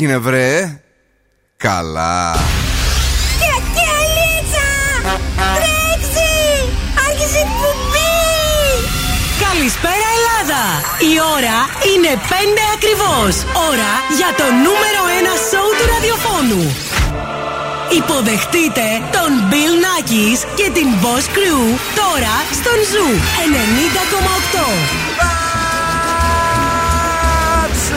έγινε βρε Καλά Καλησπέρα Ελλάδα! Η ώρα είναι 5 ακριβώς. Ώρα για το νούμερο 1 σοου του ραδιοφώνου. Υποδεχτείτε τον Bill Nackis και την Boss Crew τώρα στον Zoo 90,8.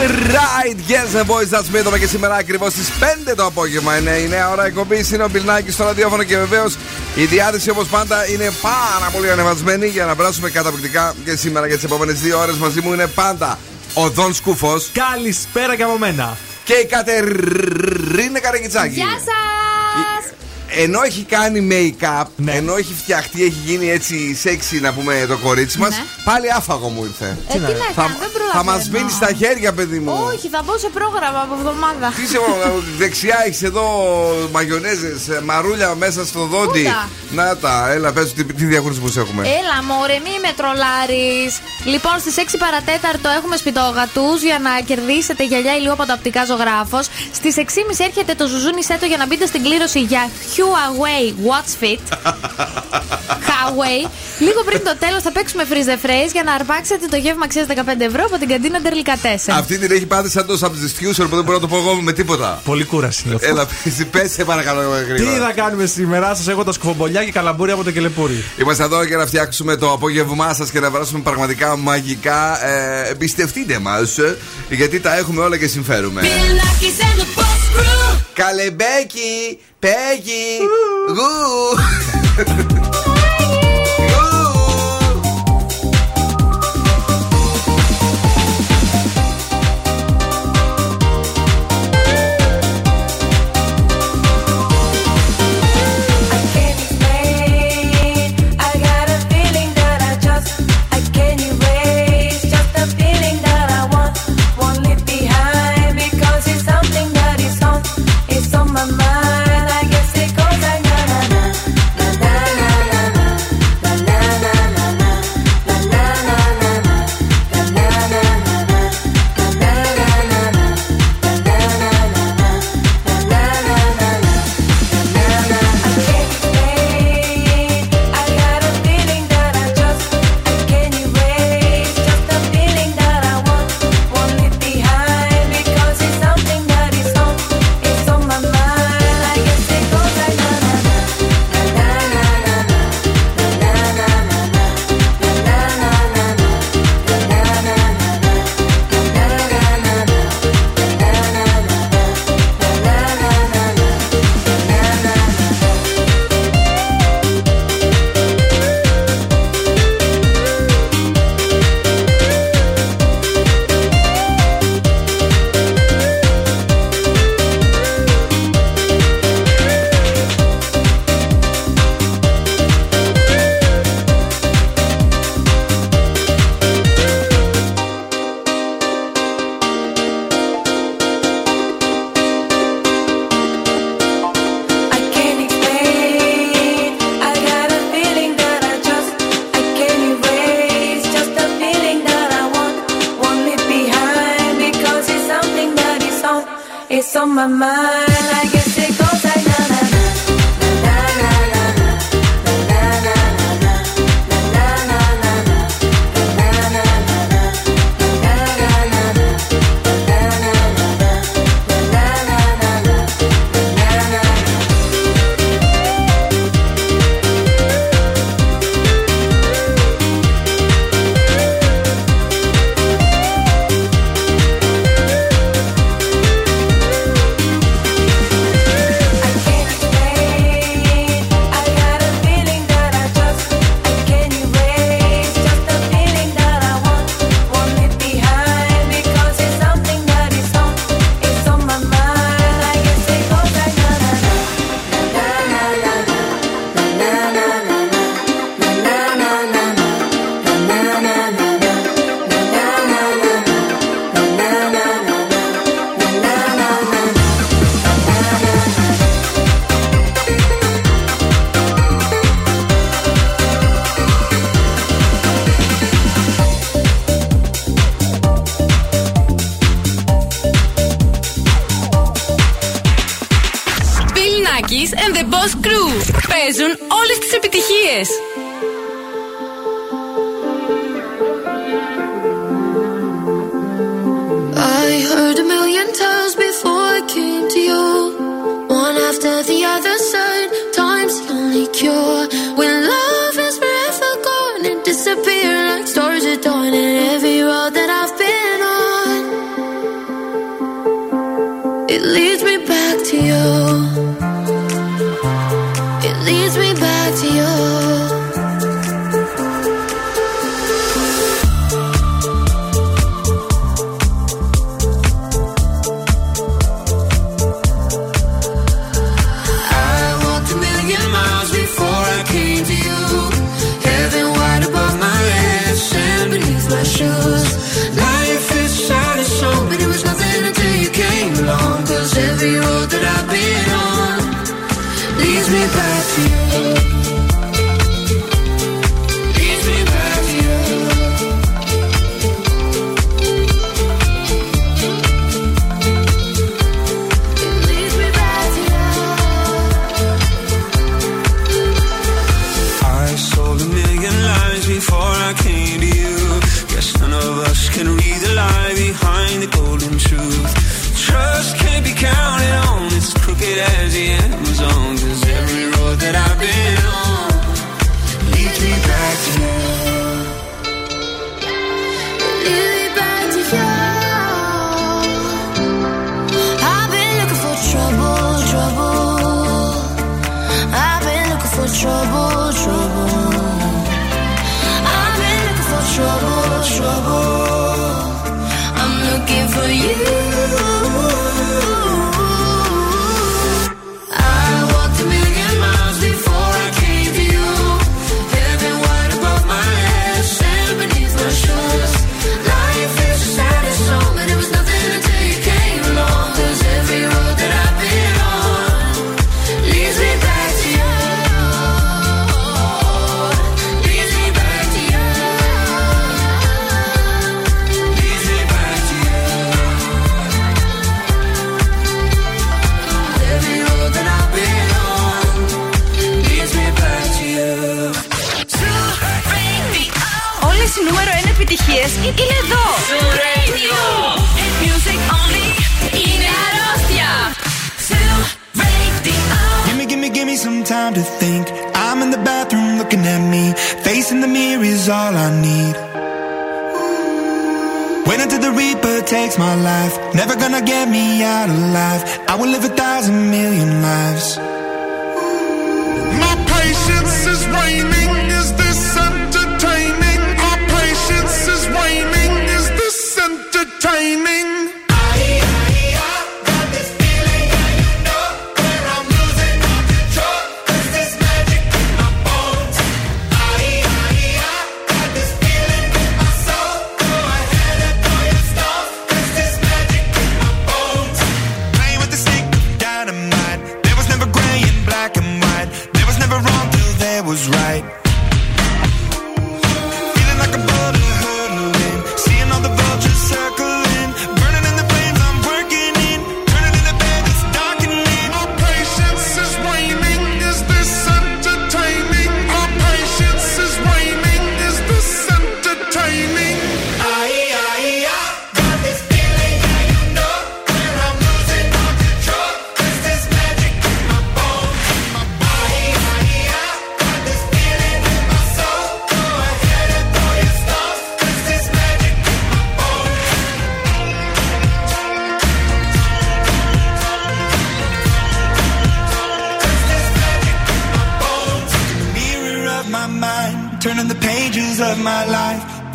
Right, yes, boys, that's me. Το και σήμερα ακριβώς στις 5 το απόγευμα είναι η νέα ώρα εκπομπής. Είναι ο Μπιλνάκη στο ραδιόφωνο και βεβαίως η διάθεση όπως πάντα είναι πάρα πολύ ανεβασμένη για να περάσουμε καταπληκτικά και σήμερα για τις επόμενες δύο ώρες μαζί μου είναι πάντα ο Δον Σκούφος. Καλησπέρα και από μένα. Και η Κατερίνα Καραγκιτσάκη. Γεια σας! Ενώ έχει κάνει make-up, ναι. ενώ έχει φτιαχτεί, έχει γίνει έτσι σεξι να πούμε το κορίτσι μας, ναι. πάλι άφαγο μου ήρθε. Ε, τι να θα, δεν θα μας μείνει στα χέρια, παιδί μου. Όχι, θα μπω σε πρόγραμμα από εβδομάδα. Τι σε δεξιά έχεις εδώ μαγιονέζες, μαρούλια μέσα στο δόντι. Να τα, έλα, πες τι, τι διαχωρισμό έχουμε. Έλα, μωρέ, μη με τρολάρεις. Λοιπόν, στις 6 παρατέταρτο έχουμε σπιτόγατους για να κερδίσετε γυαλιά ηλίου από το οπτικά ζωγράφο. Στι 6.30 έρχεται το ζουζούνι σέτο για να μπείτε στην κλήρωση για Huawei Watch Fit. Huawei. Λίγο πριν το τέλος θα παίξουμε freeze the phrase για να αρπάξετε το γεύμα αξίας 15 ευρώ από την καντίνα Τερλικατέσσα. Αυτή την έχει πάθει σαν το substitution που δεν μπορώ να το πω εγώ με τίποτα. Πολύ κούραση είναι αυτό. Έλα, πες σε παρακαλώ γρήγορα. Τι θα κάνουμε σήμερα, σας έχω τα σκουφομπολιά και καλαμπούρια από το κελεπούρι. Είμαστε εδώ για να φτιάξουμε το απόγευμά σας και να περάσουμε πραγματικά μαγικά. Ε, εμπιστευτείτε μας, γιατί τα έχουμε όλα και συμφέρουμε. Καλεμπέκι, Peggy! Ooh! Ooh.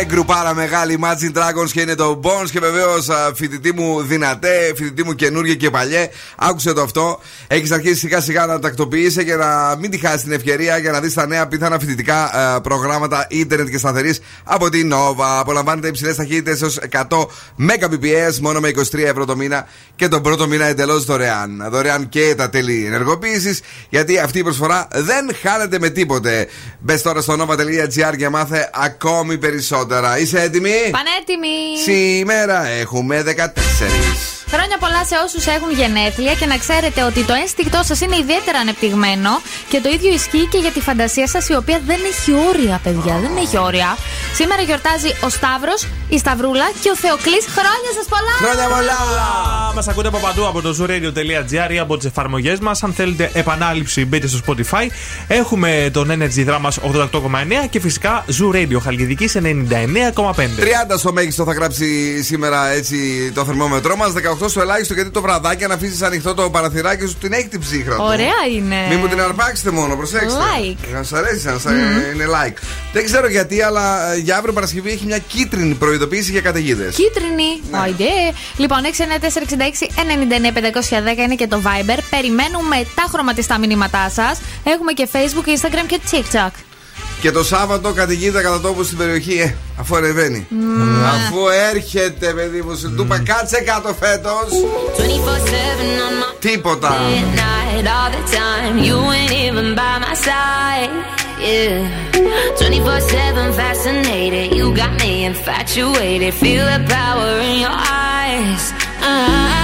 Ρε γκρουπάρα μεγάλη Imagine Dragons και είναι το Bones και βεβαίως φοιτητή μου δυνατέ, φοιτητή μου καινούργια και παλιέ. Άκουσε το αυτό. Έχεις αρχίσει σιγά σιγά να τακτοποιήσει και να μην τη χάσει την ευκαιρία για να δεις τα νέα πιθανά φοιτητικά ε, προγράμματα ίντερνετ και σταθερής από την Nova. Απολαμβάνετε υψηλές ταχύτητες έως 100 Mbps μόνο με 23 ευρώ το μήνα και τον πρώτο μήνα εντελώς δωρεάν. Δωρεάν και τα τέλη ενεργοποίησης γιατί αυτή η προσφορά δεν χάνεται με τίποτε. Μπες τώρα στο nova.gr και μάθε ακόμη περισσότερα. Είσαι έτοιμη; Πανέτοιμη! Σήμερα έχουμε 14. Χρόνια πολλά σε όσους έχουν γενέθλια και να ξέρετε ότι το ένστικτό σας είναι ιδιαίτερα ανεπτυγμένο και το ίδιο ισχύει και για τη φαντασία σας η οποία δεν έχει όρια, παιδιά. Δεν έχει όρια. Σήμερα γιορτάζει ο Σταύρος, η Σταυρούλα και ο Θεοκλής. Χρόνια σας πολλά! Χρόνια πολλά! Μας ακούτε από παντού από το zooradio.gr ή από τις εφαρμογές μας. Αν θέλετε επανάληψη, μπείτε στο Spotify. Έχουμε τον Energy Drama 88,9 και φυσικά Zoo Radio Χαλκιδική 99,5. 30 στο μέγιστο θα γράψει σήμερα έτσι το θερμόμετρό μας. 18 στο ελάχιστο γιατί το βραδάκι αν αφήσεις ανοιχτό το παραθυράκι σου την έχει την ψύχρα. του. Ωραία είναι. Μην μου την αρπάξετε μόνο, προσέξτε. Like. Να σας αρέσει, να σας είναι like. Δεν ξέρω γιατί, αλλά ε, για αύριο Παρασκευή έχει μια κίτρινη προειδοποίηση για καταιγίδες. Κίτρινη. Άιντε. Λοιπόν, 694-66-99-510 είναι και το Viber. Περιμένουμε τα χρωματιστά μηνύματά σας. Έχουμε και Facebook, Instagram και TikTok. Και το Σάββατο καταιγίδα κατά τόπους στην περιοχή, ε, αφού ανεβαίνει. Αφού έρχεται, παιδί μου, σου του είπα κάτσε κάτω φέτος. 24-7 on my Τίποτα. at night all the time. You ain't even by my side. Yeah. 24-7 fascinated. You got me infatuated. Feel the power in your eyes. Eyes.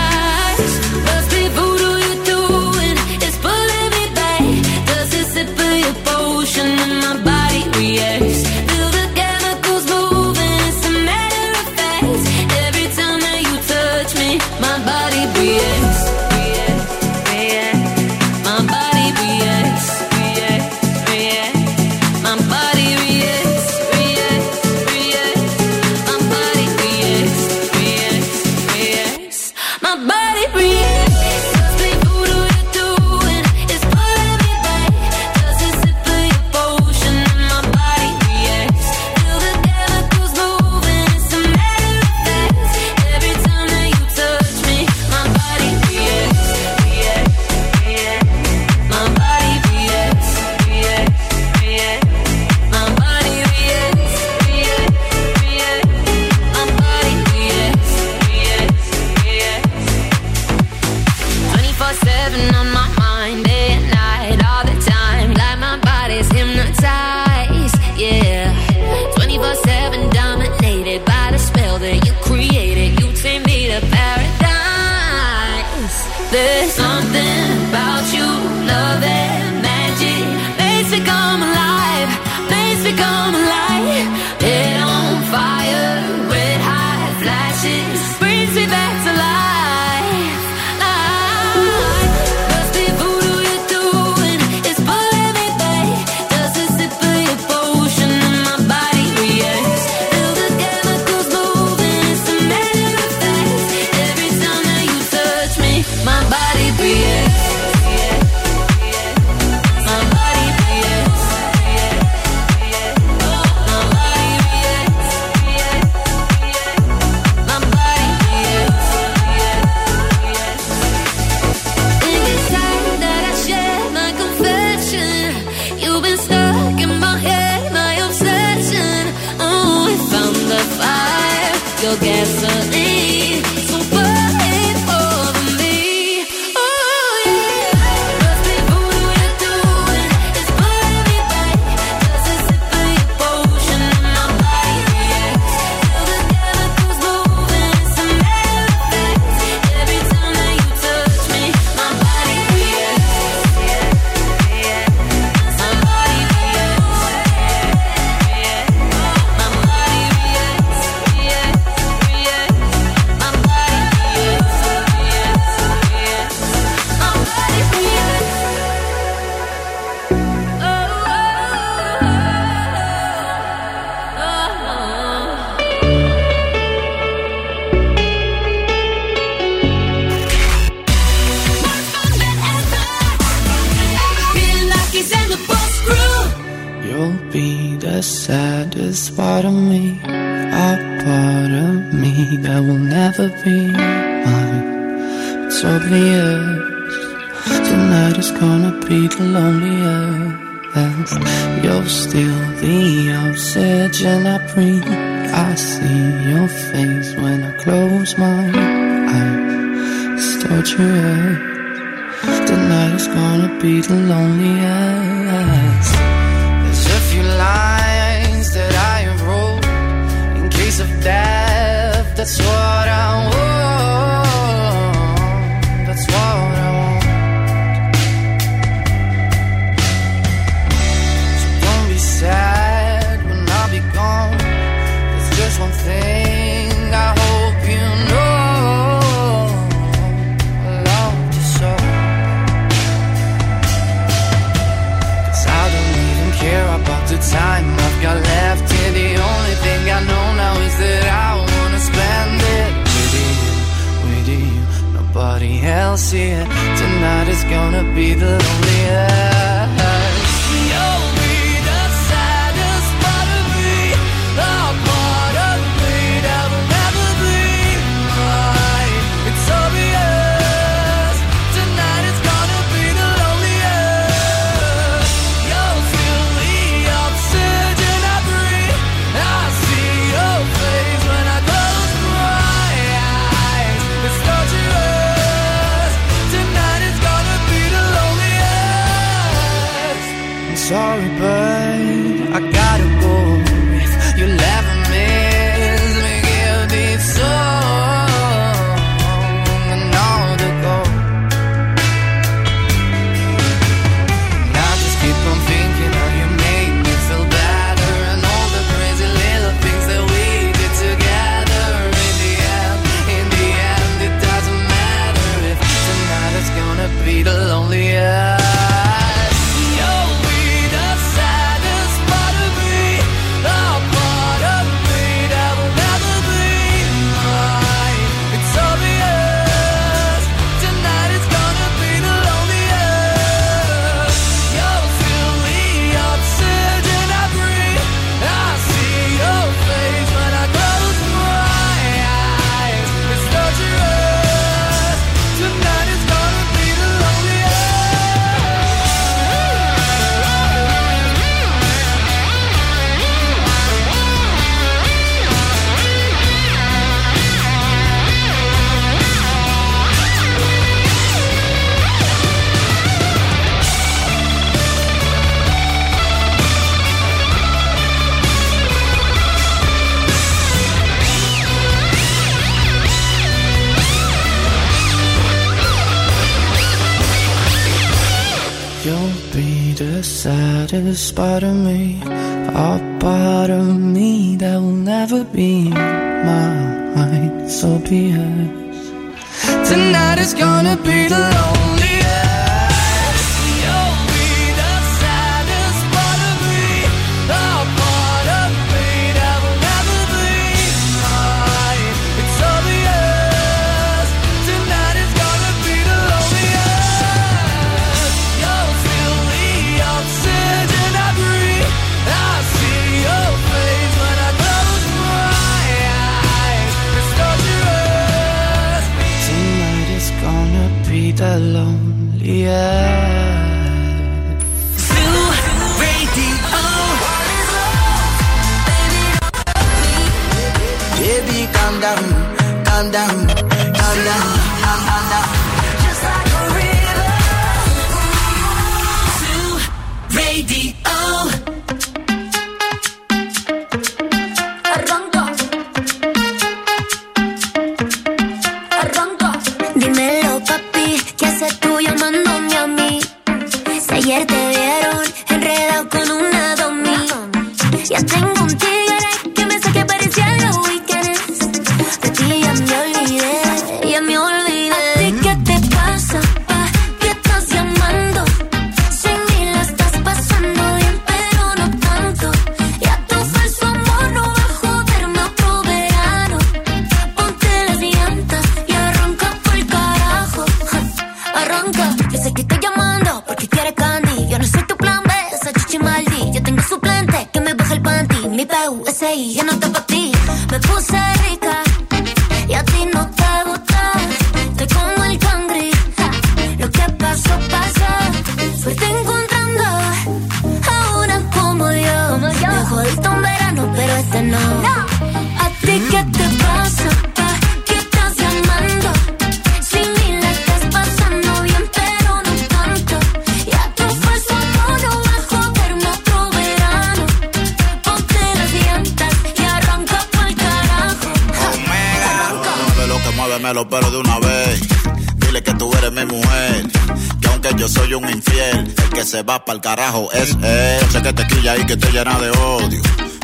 Se va pa'l carajo es que te quilla y que te llena de odio.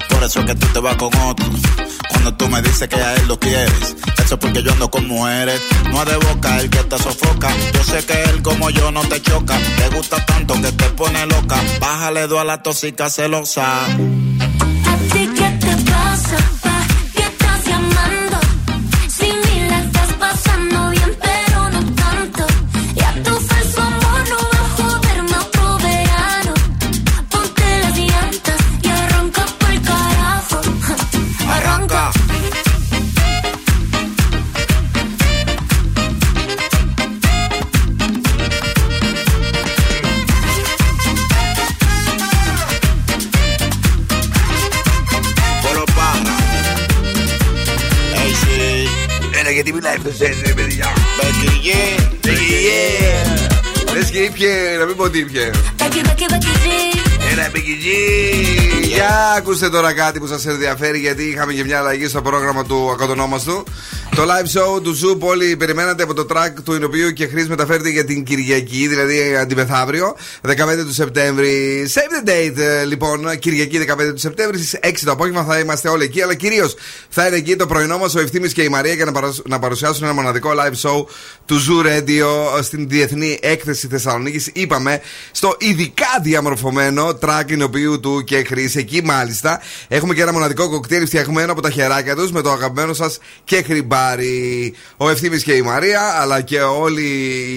Por eso es que tú te vas con otro. Cuando tú me dices que a él lo quieres, eso es porque yo ando con mujeres. No es de boca el que te sofoca. Yo sé que él como yo no te choca. Te gusta tanto que te pone loca. Bájale dos a la tóxica celosa. Becky G. Ένα επικοινή. Για ακούστε τώρα κάτι που σας ενδιαφέρει, γιατί είχαμε και μια αλλαγή στο πρόγραμμα του ακατονόμαστου. Το live show του Zoop όλοι περιμένατε από το track του Ινωπίου και Χρήση μεταφέρεται για την Κυριακή, δηλαδή αντιμεθαύριο, 15 του Σεπτέμβρη. Save the date, ε, λοιπόν, Κυριακή 15 του Σεπτέμβρη στις 6 το απόγευμα θα είμαστε όλοι εκεί, αλλά κυρίως θα είναι εκεί το πρωινό μας ο Ευθύνη και η Μαρία για να, παρασ- να παρουσιάσουν ένα μοναδικό live show του Zoo Radio στην Διεθνή Έκθεση Θεσσαλονίκης. Είπαμε στο ειδικά διαμορφωμένο track Ινωπίου του και Χρήση. Εκεί μάλιστα έχουμε και ένα μοναδικό κοκτέιλ φτιαγμένο από τα χεράκια τους με το αγαπημένο σας και χρυμπάρι. Ο Ευθύνη και η Μαρία, αλλά και όλοι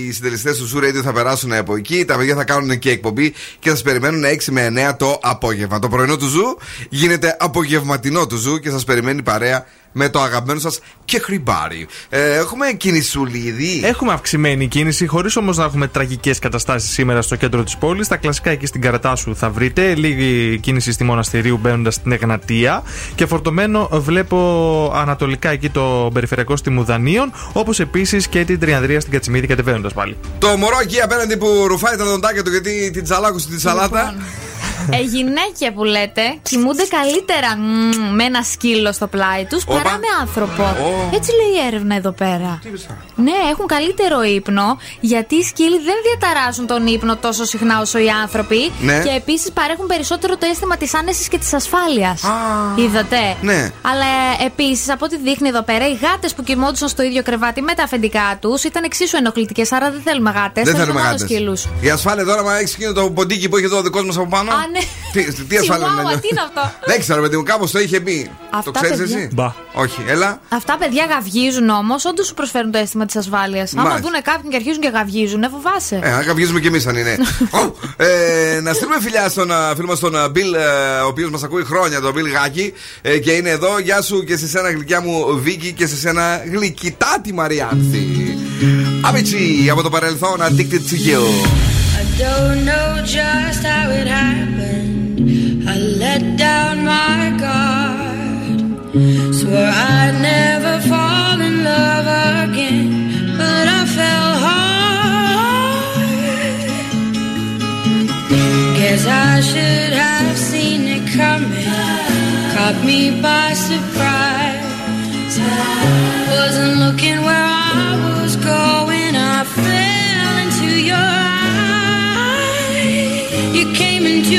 οι συντελεστές του Zoo Radio θα περάσουν από εκεί. Τα παιδιά θα κάνουν και εκπομπή και θα σας περιμένουν 6 με 9 το απόγευμα. Το πρωινό του Zoo γίνεται απογευματινό του Zoo και σας περιμένει παρέα με το αγαπημένο σας και χρυμπάρι. Ε, έχουμε κινησουλίδι. Έχουμε αυξημένη κίνηση, χωρίς όμως να έχουμε τραγικές καταστάσεις σήμερα στο κέντρο της πόλης. Τα κλασικά εκεί στην Καρατάσου θα βρείτε. Λίγη κίνηση στη Μοναστηρίου μπαίνοντας στην Εγνατία. Και φορτωμένο βλέπω ανατολικά εκεί το περιφερειακό στη Μουδανίων. Όπως επίσης και την Τριανδρία στην Κατσιμίδη κατεβαίνοντας πάλι. Το μωρό εκεί απέναντι που ρουφάει τα δοντάκια του γιατί την τσαλάκωσε τη σαλάτα. Ε, γυναίκια που λέτε κοιμούνται καλύτερα μμμ, με ένα σκύλο στο πλάι τους Όπα. παρά με άνθρωπο. Ω. Έτσι λέει η έρευνα εδώ πέρα. Ναι, έχουν καλύτερο ύπνο γιατί οι σκύλοι δεν διαταράσσουν τον ύπνο τόσο συχνά όσο οι άνθρωποι. Ναι. Και επίσης παρέχουν περισσότερο το αίσθημα της άνεσης και της ασφάλειας. Είδατε. Ναι. Αλλά επίσης, από ό,τι δείχνει εδώ πέρα, οι γάτες που κοιμόντουσαν στο ίδιο κρεβάτι με τα αφεντικά τους ήταν εξίσου ενοχλητικές. Άρα δεν θέλουμε γάτες. Δεν θέλουμε μόνο γάτες. σκύλους. Η ασφάλεια τώρα, μα έχεις εκείνο το ποντίκι που έχει εδώ ο δικός μας από πάνω; Α, ναι. Τι, τι ασφάλεια Τσιουάουα, είναι. τι είναι αυτό; Δεν ξέρω, παιδί μου, κάπως το είχε πει. Αυτά, το ξέρεις παιδιά. εσύ; Μπα. Όχι, έλα. Αυτά παιδιά γαυγίζουν όμως, όντως σου προσφέρουν το αίσθημα της ασφάλειας. Άμα Μάλιστα. δούνε κάποιον και αρχίζουν και γαυγίζουν, ε, φοβάσαι. Ε, αν καυγίζουμε κι εμείς αν είναι. Ω, ε, να στείλουμε φιλιά στον α, φίλο μας τον α, Μπιλ, ε, ο οποίος μας ακούει χρόνια, τον Μπιλ Γάκη, ε, και είναι εδώ. Γεια σου και σε σένα γλυκιά μου Βίκη και σε σένα γλυκητάτη Μαριάνθη. Amici από το παρελθόν, addicted to you. Don't know just how it happened. I let down my guard. Swore I'd never fall in love again, but I fell hard. Guess I should have seen it coming. Caught me by surprise. Wasn't looking where I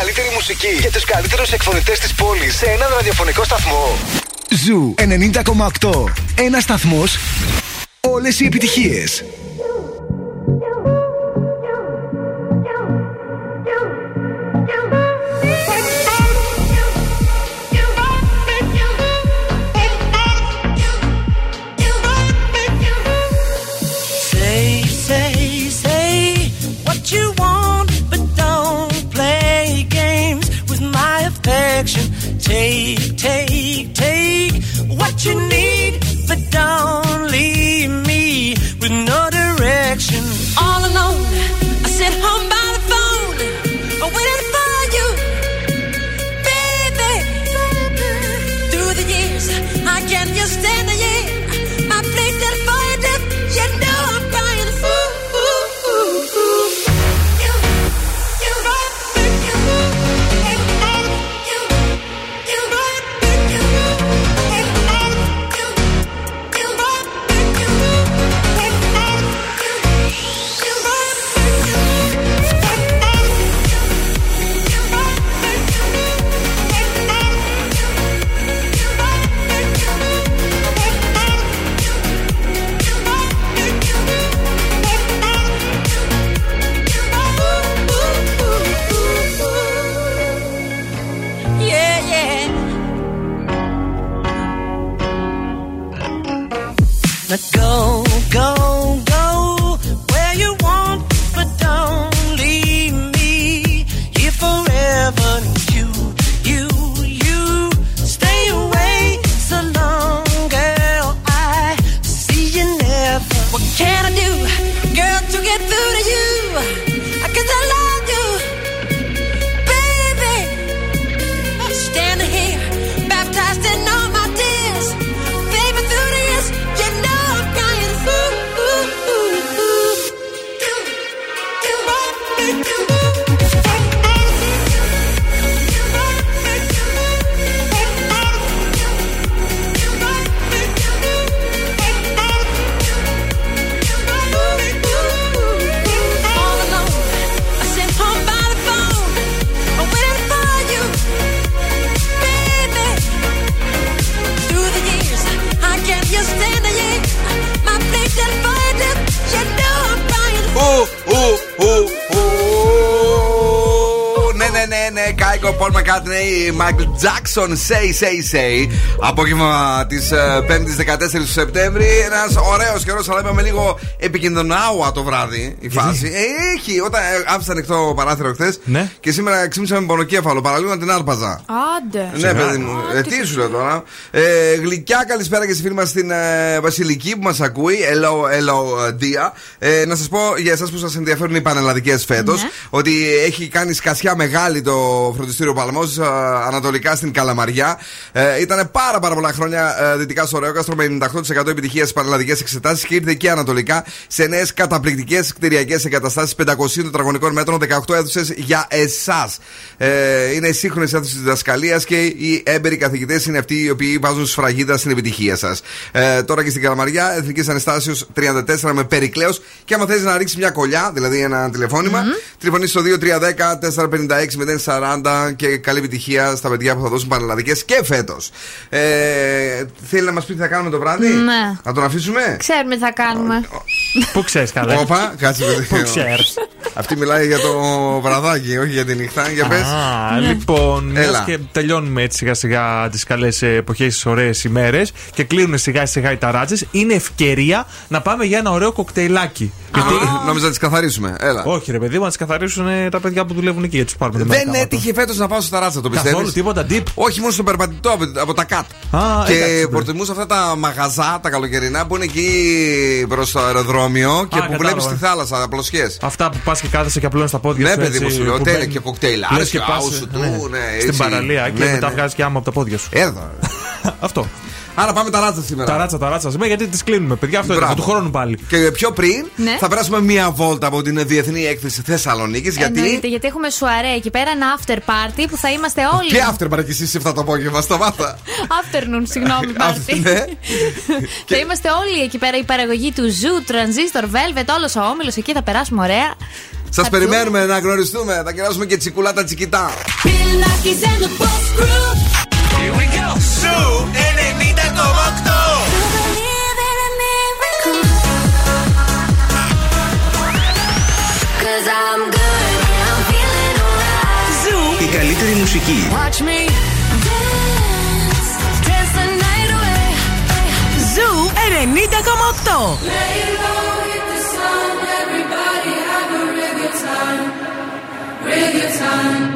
καλύτερη μουσική και τους καλύτερους εκφωνητές της πόλης σε έναν ραδιοφωνικό σταθμό. Zoo 90,8. Ένας σταθμός. Όλες οι επιτυχίες. Τζάξον, say, say, say. Απόγευμα της 5η 14 του Σεπτέμβρη. Ένας ωραίος καιρός, αλλά είπαμε λίγο επικινδυνάουα το βράδυ η φάση. Ε, έχει, όταν ε, άφησα ανοιχτό το παράθυρο χθες Ναι. και σήμερα ξύμισα με πονοκέφαλο. Παραλίγο να την άρπαζα. Άντε. Ναι, παιδί μου. Ε, τι σου λέω τώρα. Ε, γλυκιά καλησπέρα και στη φίλη μας στην ε, Βασιλική που μας ακούει. Hello, hello, uh, Dia. Ε, να σας πω για εσάς που σας ενδιαφέρουν οι πανελλαδικές φέτος Ναι. ότι έχει κάνει σκασιά μεγάλη το φροντιστήριο Παλμός ανατολικά στην Καλαμαριά. Ε, ήταν πάρα, πάρα πολλά χρόνια ε, δυτικά στο Ρέοκαστρο με 98% επιτυχία στι πανελλαδικές εξετάσεις και ήρθε και ανατολικά σε νέες καταπληκτικές κτηριακές εγκαταστάσεις 500 τετραγωνικών μέτρων, 18 αίθουσες για εσάς. Ε, είναι σύγχρονες αίθουσες διδασκαλίας και οι έμπειροι καθηγητές είναι αυτοί οι οποίοι βάζουν σφραγίδα στην επιτυχία σας. Ε, τώρα και στην Καλαμαριά, Εθνικής Αναστάσεως 34 με περικλέο. Και άμα θες να ρίξεις μια κολλιά, δηλαδή ένα τηλεφώνημα, τηλεφωνείς στο 2310-456-040 και καλή επιτυχία στα παιδιά που θα δώσουν πανελλαδικέ και φέτος. Ε, θέλει να μας πει τι θα κάνουμε το βράδυ, Ναι. Να τον αφήσουμε; Ξέρουμε τι θα κάνουμε. Πού ξέρεις καλά. Όπα, κάτσε παιδί. Πού ξέρεις. Αυτή μιλάει για το βραδάκι, όχι για τη νύχτα. Για πες. Α, λοιπόν, μιας Έλα. και τελειώνουμε έτσι σιγά σιγά τις καλές εποχές, τι ωραίες ημέρες και κλείνουν σιγά σιγά οι ταράτσες, είναι ευκαιρία να πάμε για ένα ωραίο κοκτέιλάκι. Γιατί. Νόμιζα να τις καθαρίσουμε. Έλα. Όχι, ρε παιδί μου, να τις καθαρίσουν ε, τα παιδιά που δουλεύουν εκεί, γιατί τους πάρουμε τα Δεν μερικά έτυχε φέτος να πάω στο ταράτσα, το πιστεύεις; Καθόλου τίποτα deep. Όχι μόνο στο περπατητό από, από τα ΚΑΤ. Α, και εντάξει, προτιμούσα αυτά τα μαγαζά, τα καλοκαιρινά που είναι εκεί προς το αεροδρόμιο και που κατάλαβα. βλέπεις τη θάλασσα, απλωσιέ. Αυτά που πας και κάθεσαι και απλώνεις τα πόδια Ναι, σου. παιδί έτσι, μου, σου λέω, που τέλεια μπαίνουν. και κοκτέιλ. Λες Άρεσε και και πας, άουσου του, ναι, ναι, Στην έτσι. παραλία και Ναι, μετά ναι. βγάζεις και άμα από τα πόδια σου. Εδώ. Αυτό. Άρα πάμε ταράτσα σήμερα. Ταράτσα, ταράτσα. Σήμερα γιατί τις κλείνουμε, παιδιά. Αυτό Μπράβο. είναι του χρόνου πάλι. Και πιο πριν Ναι. θα περάσουμε μία βόλτα από την Διεθνή Έκθεση Θεσσαλονίκης. Γιατί. Εννοείται, γιατί έχουμε σουαρέ εκεί πέρα, ένα after party που θα είμαστε όλοι. Και after παρακολουθήσει αυτά το απόγευμα, σταμάτα. Afternoon, συγγνώμη, party. Ναι. θα είμαστε όλοι εκεί πέρα, η παραγωγή του Zoo, Transistor, Velvet, όλος ο όμιλος εκεί θα περάσουμε ωραία. Σας Θα περιμένουμε να γνωριστούμε. Θα κεράσουμε και τσικουλά τα τσικιτά. Bill Nakis and the Boss Crew. Here we go. Zoo 90,8. Cause I'm good, yeah, I'm feeling alright. Ζου Η καλύτερη μουσική. Watch me dance, dance the night away. Ζου 90,8 Lay low, hit the sun, everybody have a real good time, real good time.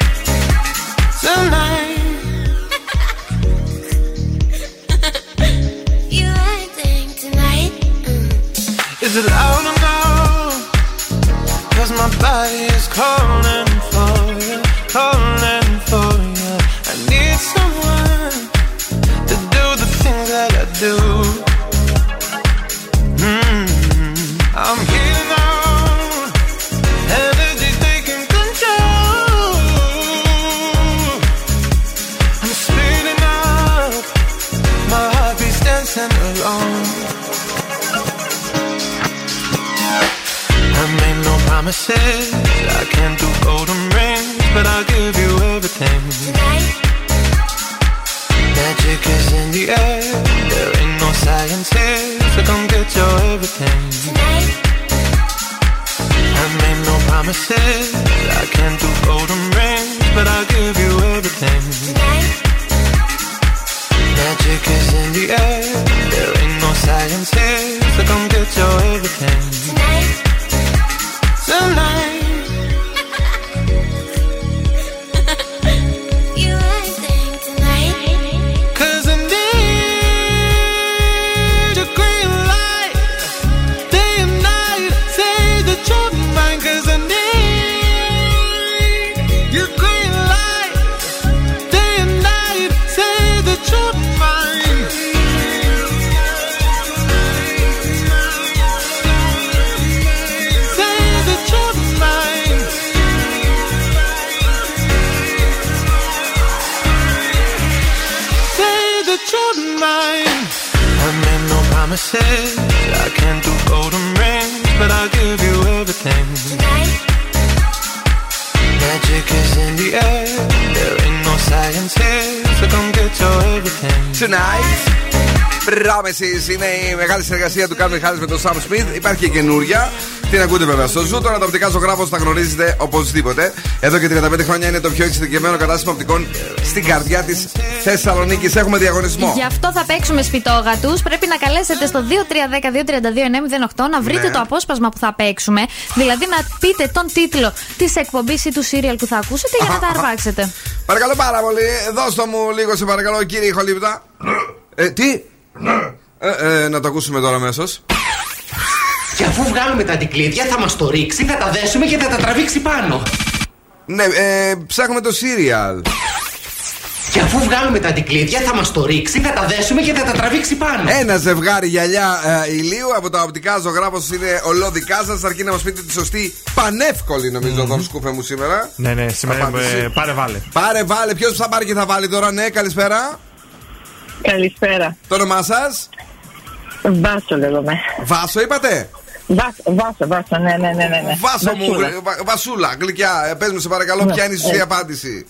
You acting tonight? Mm. Is it loud? Cause my body is calling for you, calling συνεργασία του Calvin Harris με τον Sam Smith. Υπάρχει και καινούρια. Την ακούτε βέβαια στο Zoo. Τώρα τα οπτικά ζωγράφος τα γνωρίζετε οπωσδήποτε. Εδώ και 35 χρόνια είναι το πιο εξειδικευμένο κατάστημα οπτικών στην καρδιά της Θεσσαλονίκης. Έχουμε διαγωνισμό. Γι' αυτό θα παίξουμε σπιτόγατου. Πρέπει να καλέσετε στο 2310-232-908 να βρείτε Ναι. το απόσπασμα που θα παίξουμε. Δηλαδή να πείτε τον τίτλο της εκπομπής ή του σύριαλ που θα ακούσετε για να τα αρπάξετε. Παρακαλώ πάρα πολύ. Δώστε μου λίγο σε παρακαλώ κύριε Ηχολήπτα. Ε, τι; Ε, ε, να το ακούσουμε τώρα αμέσως. Και αφού βγάλουμε τα αντικλείδια θα μας το ρίξει, θα τα δέσουμε και θα τα τραβήξει πάνω. Ναι, ε, ψάχνουμε το serial. Και αφού βγάλουμε τα αντικλείδια θα μας το ρίξει, θα τα δέσουμε και θα τα τραβήξει πάνω. Ένα ζευγάρι γυαλιά ε, ηλίου από τα οπτικά ζωγράφος είναι ολόδικά σας. Αρκεί να μας πείτε τη σωστή πανεύκολη νομίζω τον σκούφε μου σήμερα. Ναι, ναι, σήμερα Απάντηση. ε, πάρε βάλε. Πάρε, βάλε. Ποιος θα πάρει και θα βάλει τώρα, ναι, καλησπέρα. Καλησπέρα. Το όνομά σας; Βάσο λέγομαι. Βάσο είπατε. Βάσο, βάσο, βάσο, ναι, ναι, ναι. ναι. Βάσο μου, Βασούλα. γλυ- βα- βασούλα, γλυκιά. Ε, πες μου σε παρακαλώ, Ναι, ποια είναι η σωστή ε. απάντηση.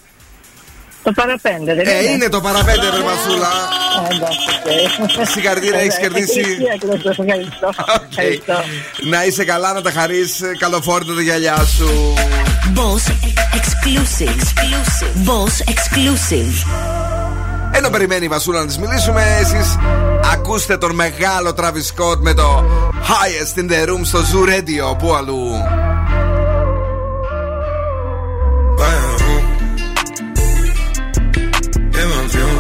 Το παραπέντε, δεν Ε, είναι το παραπέντε, ρε Βασούλα. Ε, εντάξει, οκ. Συγχαρητήρια, έχεις Ε, κερδίσει. εκκλησία ακριβώς, Ευχαριστώ. Ευχαριστώ. Να είσαι καλά, να τα χαρεί. Καλοφόρτω τα γυαλιά σου. Boss exclusive. Boss exclusive. Ενώ περιμένει η Βασούλα να τη μιλήσουμε, εσεί ακούστε τον μεγάλο Travis Scott με το Highest in the Room στο Zoo Radio. Πού αλλού. in my view.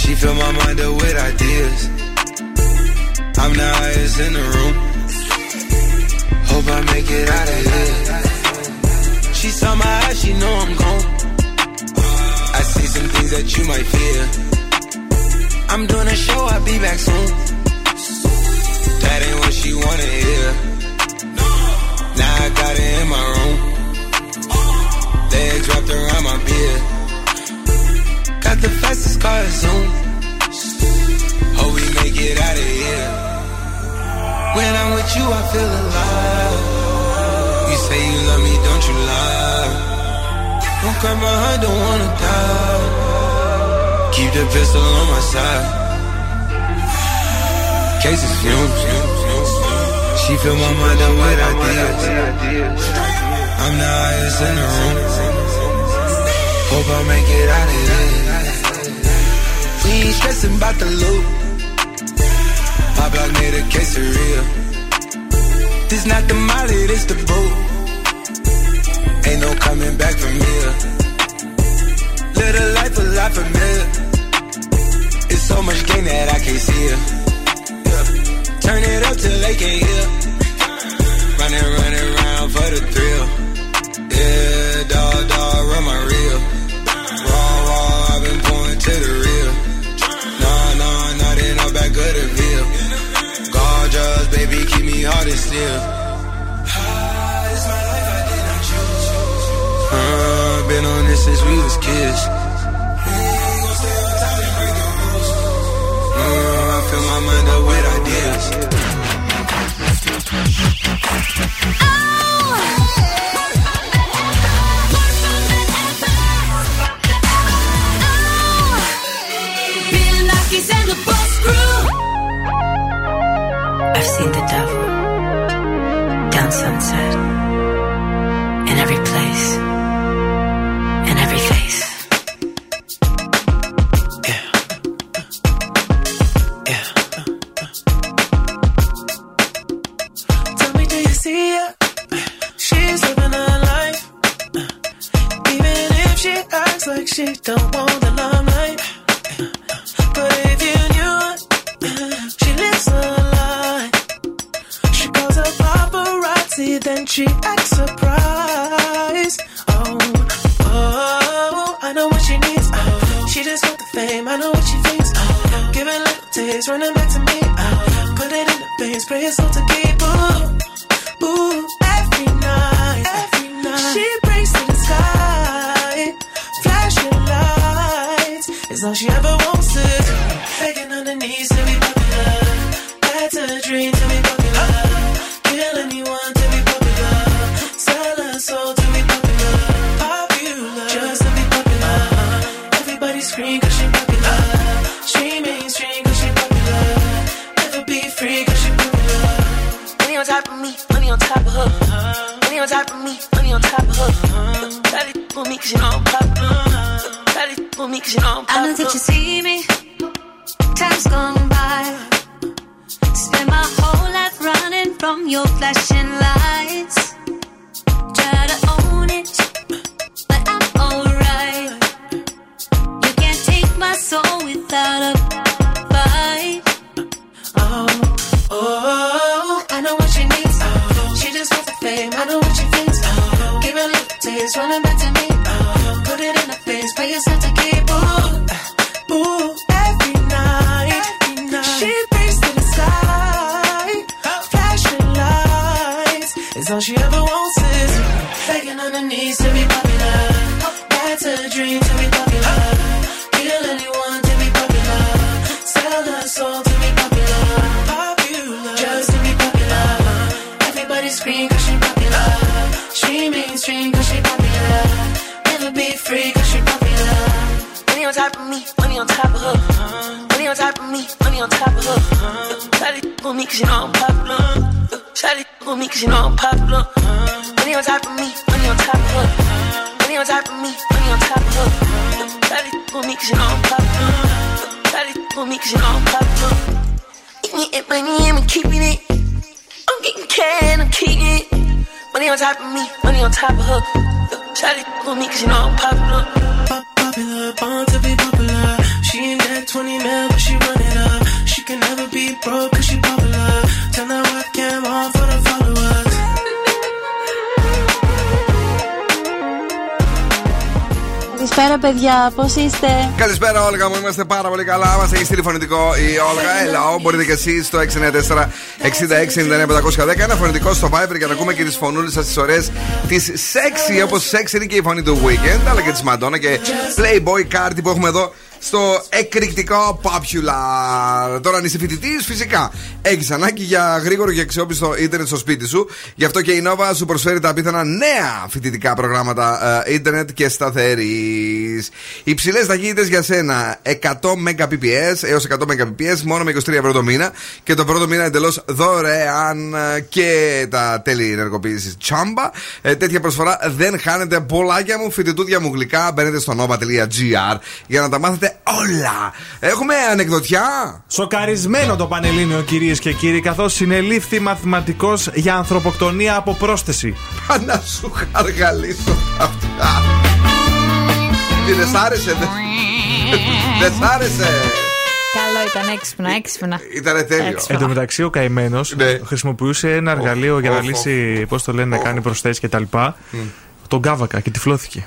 She fill my mind up with ideas. I'm the highest in the room. Hope I make it out of here. She saw my eyes, she know I'm gone. See some things that you might fear. I'm doing a show, I'll be back soon. That ain't what she wanna hear. Now I got it in my room. Legs wrapped around my beard. Got the fastest car Zoom. Hope we make it out of here. When I'm with you, I feel alive. You say you love me, don't you lie? Don't cry my heart, don't wanna die. Keep the pistol on my side. Cases fumes. She fill my mind up with ideas. I'm the highest in the room. Hope I make it out of here. We ain't stressing about the loot. My block made a quesadilla. This not the molly, this the boot. Ain't no coming back from here. Live a life a lot familiar. It's so much gain that I can't see it. Yeah. Turn it up till they can't hear. Running, running around for the thrill. Yeah, dog, dog, run my reel. Raw, raw, I've been pouring to the real. Nah, nah, not in the back of the veil. Gorgeous, baby, keep me hard and still. been on this since we was kids. No, I fill my mind up with ideas. Oh. I've seen the devil down sunset in every place. fun to be popular. She ain't that 20 mil. παιδιά, πώς είστε; Καλησπέρα, Όλγα μου, είμαστε πάρα πολύ καλά. Μας έχει τηλεφωνητικό η Όλγα. Ελά, μπορείτε και εσείς στο 694-6699-510. Ένα φωνητικό στο Viber για να ακούμε και τις φωνούλες σας τις ωραίες. Τη sexy, όπως sexy είναι και η φωνή του Weekend, αλλά και της Μαντόνα και Playboy Cardi που έχουμε εδώ στο εκρηκτικό popular. Τώρα, αν είσαι φοιτητής, φυσικά έχεις ανάγκη για γρήγορο και αξιόπιστο ίντερνετ στο σπίτι σου. Γι' αυτό και η Nova σου προσφέρει τα απίθανα νέα φοιτητικά προγράμματα ε, ίντερνετ και σταθερής. Υψηλές ταχύτητες για σένα 100 Mbps έως 100 Mbps μόνο με 23 ευρώ το μήνα και το πρώτο μήνα εντελώς δωρεάν ε, και τα τέλη ενεργοποίησης τσάμπα. Ε, τέτοια προσφορά δεν χάνετε. Πολλάκια μου, φοιτητούδια μου γλυκά. Μπαίνετε στο nova.gr για να τα μάθετε όλα. Έχουμε ανεκδοτιά. Σοκαρισμένο το Πανελλήνιο, κυρίες και κύριοι, καθώς συνελήφθη μαθηματικός για ανθρωποκτονία από πρόσθεση. Πάνα σου χαργαλίσω αυτά. Τι δεν σ' άρεσε, δεν. Σ' άρεσε. Καλό ήταν έξυπνα, έξυπνα. Ήταν τέλειο. Εν τω μεταξύ, ο καημένος ναι. χρησιμοποιούσε ένα εργαλείο για να λύσει, πώς το λένε, να κάνει προσθέσεις κτλ. Mm. Τον κάβακα και τυφλώθηκε.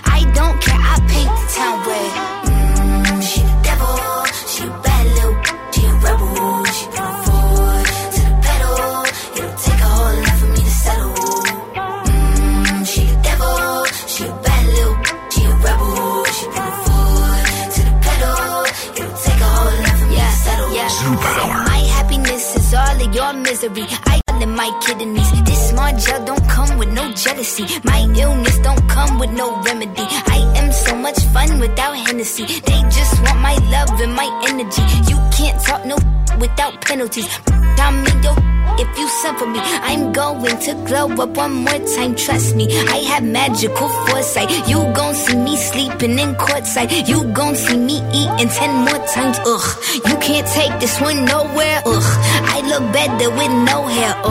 misery. I than my kidneys. This smart gel don't come with no jealousy. My illness don't come with no remedy. I am so much fun without Hennessy. They just want my love and my energy. You can't talk no without penalties. I'm in your if you suffer me. I'm going to glow up one more time, trust me. I have magical foresight. You gon' see me sleeping in courtside. You gon' see me eating ten more times. Ugh, you can't take this one nowhere. Ugh, I look better with no hair. Ugh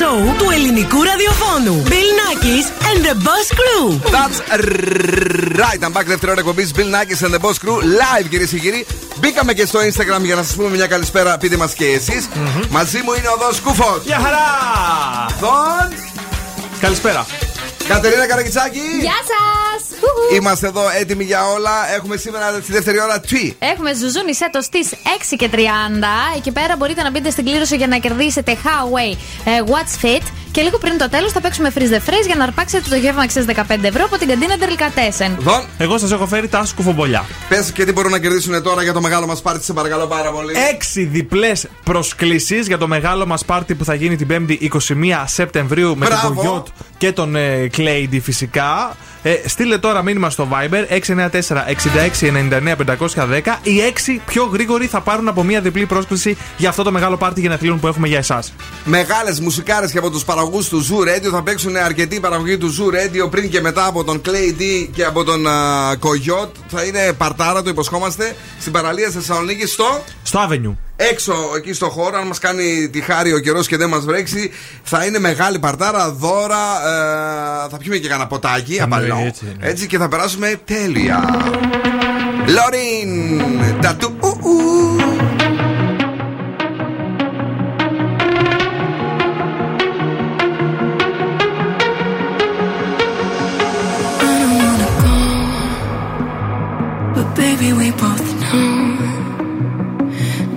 Νούμερο 1 σοου του ελληνικού ραδιοφώνου. Bill Nackis and the Boss Crew. That's right. I'm back δεύτερη ώρα εκπομπής Bill Nackis and the Boss Crew live κυρίες και κύριοι. Μπήκαμε και στο Instagram για να σας πούμε μια καλησπέρα. Πείτε μας και εσει Μαζί μου είναι ο Δό Κούφο. Γεια χαρά! Δον. Καλησπέρα. Κατερίνα Καρακιτσάκη. Γεια σας! Είμαστε εδώ έτοιμοι για όλα. Έχουμε σήμερα στη δεύτερη ώρα τι; Έχουμε ζουζούνι σέτο στις 6 και 30. Εκεί πέρα μπορείτε να μπείτε στην κλήρωση για να κερδίσετε Huawei ε, What's Fit. Και λίγο πριν το τέλος θα παίξουμε freeze the phrase για να αρπάξετε το γεύμα αξία 15 ευρώ από την καντίνα Τερλικατέσεν. Δον. Εγώ σας έχω φέρει τα σκουφομπολιά. Πες και τι μπορούν να κερδίσουν τώρα για το μεγάλο μας πάρτι, σε παρακαλώ πάρα πολύ. Έξι διπλές προσκλήσεις για το μεγάλο μας πάρτι που θα γίνει την 5η 21 Σεπτεμβρίου με Μπράβο. τον Κογιότ και τον ε, Κλέιντι φυσικά. Ε, στείλε τώρα μήνυμα στο Viber 694-6699-510. Οι έξι πιο γρήγοροι θα πάρουν από μία διπλή πρόσκληση για αυτό το μεγάλο πάρτι γενεθλίων που έχουμε για εσάς. Μεγάλες μουσικάρες και από τους παραγωγούς του Zoo Radio θα παίξουν αρκετοί παραγωγοί του Zoo Radio πριν και μετά από τον Clay D και από τον Κογιότ. Θα είναι παρτάρα, το υποσχόμαστε, στην παραλία στη Θεσσαλονίκη στο. Στο Avenue. Έξω εκεί στο χώρο, αν μας κάνει τη χάρη ο καιρός και δεν μας βρέξει, θα είναι μεγάλη παρτάρα, δώρα. ε, θα πιούμε και κανένα ποτάκι, απαλό. έτσι, ναι. Έτσι και θα περάσουμε τέλεια. Λωρίν! Τατου. ου, ου. But baby, we both know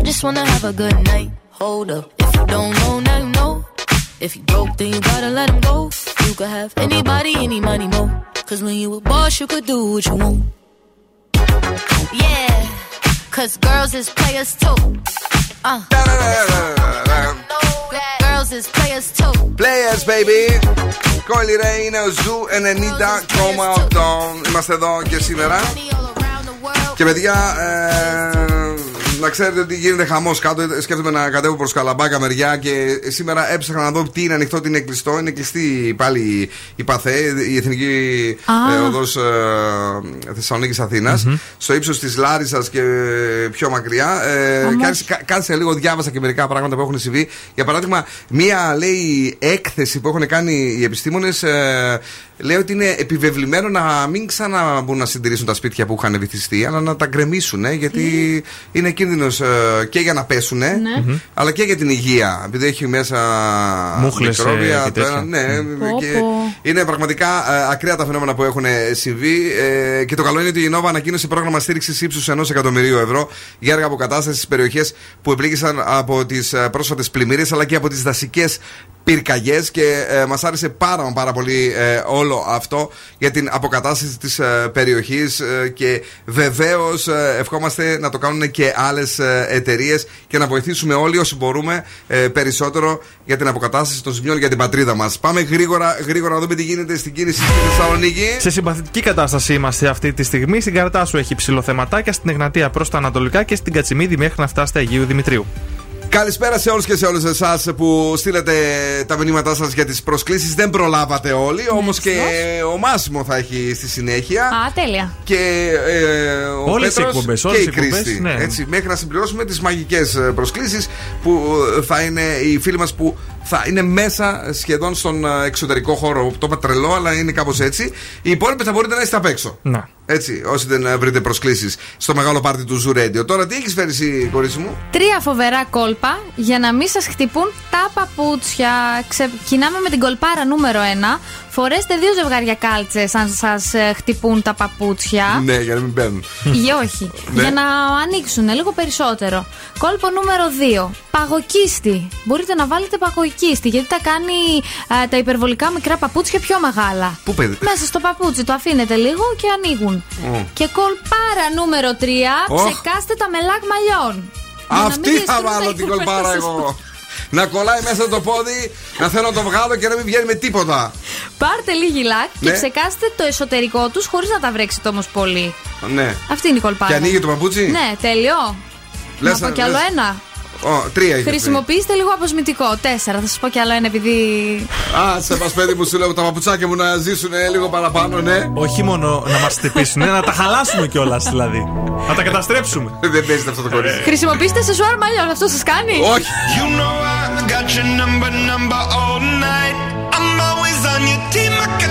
I just wanna have a good night. Hold up. If you don't know, now you know. If you broke, then you gotta let him go. You could have anybody, any money, mo. Cause when you a boss, you could do what you want. Yeah. Cause girls is players too. Uh. Girls is players too. Players, baby. Κόλλη Ray είναι ο Ζου 90,8. Είμαστε εδώ και σήμερα. Και παιδιά, ε, να ξέρετε ότι γίνεται χαμός κάτω. Σκέφτομαι να κατέβω προς Καλαμπάκα μεριά και σήμερα έψαχνα να δω τι είναι ανοιχτό, τι είναι κλειστό. Είναι κλειστή πάλι η ΠΑΘΕ, η Εθνική Α. ε, Οδός ε, Θεσσαλονίκης Αθήνας. Στο ύψος της Λάρισας και πιο μακριά. Ε, Όμως. κάτσε- κα- Κάτσε λίγο, διάβασα και μερικά πράγματα που έχουν συμβεί. Για παράδειγμα, μία λέει έκθεση που έχουν κάνει οι επιστήμονες. Ε, λέει ότι είναι επιβεβλημένο να μην ξαναμπούν να συντηρήσουν τα σπίτια που είχαν βυθιστεί, αλλά να τα γκρεμίσουν, ε, γιατί είναι κίνδυνο και για να πέσουν, Ναι. Μμμ. αλλά και για την υγεία. Επειδή έχει μέσα Μούχλες, ε, μικρόβια. και το ένα- τέτοια. ναι, Μμ. και Πω, είναι πραγματικά ε, ακραία τα φαινόμενα που έχουν συμβεί. ε, και το καλό είναι ότι η Νόβα ανακοίνωσε πρόγραμμα στήριξης ύψους ενός εκατομμυρίου ευρώ για έργα αποκατάστασης στις περιοχές που επλήγησαν από τις πρόσφατες πλημμύρες αλλά και από τις δασικές πυρκαγιές. Και ε, μας άρεσε πάρα, μα πάρα πολύ ε, όλο αυτό για την αποκατάσταση της ε, περιοχής. και βεβαίως ευχόμαστε να το κάνουν και άλλες εταιρείες και να βοηθήσουμε όλοι όσοι μπορούμε ε, περισσότερο για την αποκατάσταση των ζημιών για την πατρίδα μας. Πάμε γρήγορα, γρήγορα να δούμε τι γίνεται στην κίνηση στη Θεσσαλονίκη. Σε συμπαθητική κατάσταση είμαστε αυτή τη στιγμή. Στην Καρατά σου έχει ψηλοθεματάκια, στην Εγνατία προς τα Ανατολικά και στην Κατσιμίδη μέχρι να φτάσετε Αγίου Δημητρίου. Καλησπέρα σε όλους και σε όλες εσάς που στείλετε τα μηνύματά σας για τις προσκλήσεις. Δεν προλάβατε όλοι, όμως και ο Μάσιμο θα έχει στη συνέχεια. Α, τέλεια. Και ε, ο Όλες οι Πέτρος εκπομπές, και όλες η οι εκπομπές, Κρίστη. ναι. Έτσι, μέχρι να συμπληρώσουμε τις μαγικές προσκλήσεις που ε, θα είναι οι φίλοι μας που θα είναι μέσα σχεδόν στον ε, εξωτερικό χώρο. Το είπα τρελό, αλλά είναι κάπως έτσι. Οι υπόλοιποι θα μπορείτε να είστε απ' έξω. Να. Έτσι, όσοι δεν ε, βρείτε προσκλήσεις στο μεγάλο πάρτι του Zoo Radio. Τώρα τι έχεις φέρει εσύ, κορίτσι μου; Τρία φοβερά κόλπα για να μην σας χτυπούν τα παπούτσια. Ξεκινάμε με την κολπάρα νούμερο 1. Φορέστε δύο ζευγάρια κάλτσες αν σας χτυπούν τα παπούτσια. Ναι, για να μην μπαίνουν. Ή όχι. Ναι. Για να ανοίξουν λίγο περισσότερο. Κόλπο νούμερο 2. Παγοκίστη. Μπορείτε να βάλετε παγοκίστη γιατί τα κάνει α, τα υπερβολικά μικρά παπούτσια πιο μεγάλα. Πού παιδί. Μέσα στο παπούτσι το αφήνετε λίγο και ανοίγουν. Ω. Και κολπάρα νούμερο 3. Οχ. Ξεκάστε τα μελάκ μαλλιών. Για να Αυτή μην θα διαστρούν τα βάλω την υπέρβατα κολπάρα σας. εγώ. Να κολλάει μέσα το πόδι, να θέλω να το βγάλω και να μην βγαίνει με τίποτα. Πάρτε λίγη λάκ και Ναι. ξεκάστε το εσωτερικό τους χωρίς να τα βρέξετε όμως πολύ. Ναι. Αυτή είναι η κολπάρα. Και ανοίγει το παπούτσι; Ναι, τέλειο. Λες να να- πω κι άλλο λες- ένα. Ω, τρία είχες. Χρησιμοποιήστε λίγο αποσμητικό. Τέσσερα. Θα σας πω κι άλλο ένα επειδή. Α, σε μα παιδί μου, σου λέω τα παπουτσάκια μου να ζήσουν λίγο παραπάνω, ναι. Όχι μόνο να μας χτυπήσουν, να τα χαλάσουμε κιόλας δηλαδή. Να τα καταστρέψουμε. Δεν παίζεται αυτό το κορίτσι. Χρησιμοποιήστε σε σουάρ μαλλιών. Αυτό σας κάνει; Όχι. You know I got your number, number all night. I'm always on your team, I got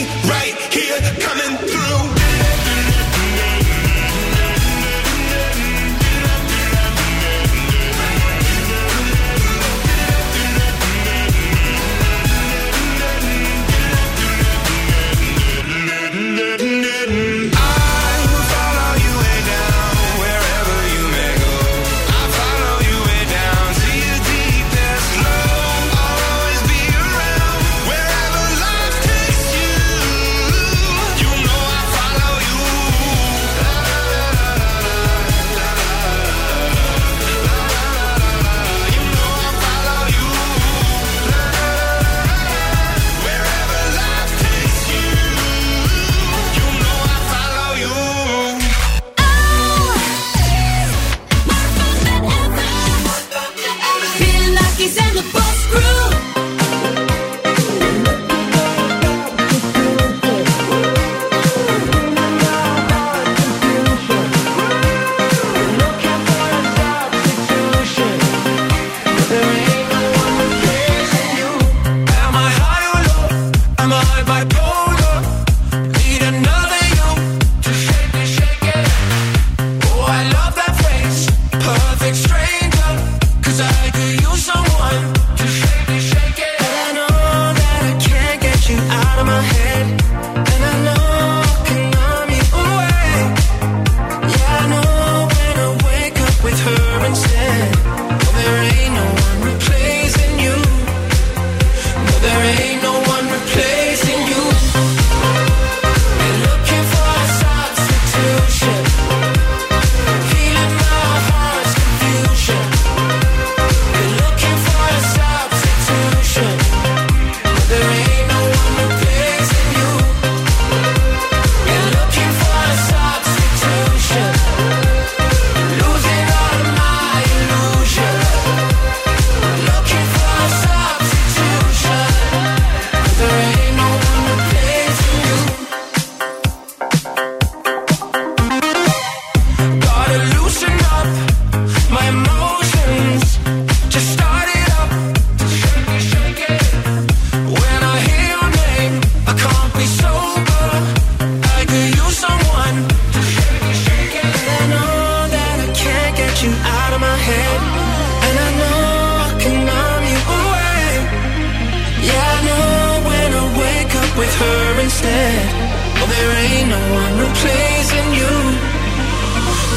instead. There ain't no one replacing you.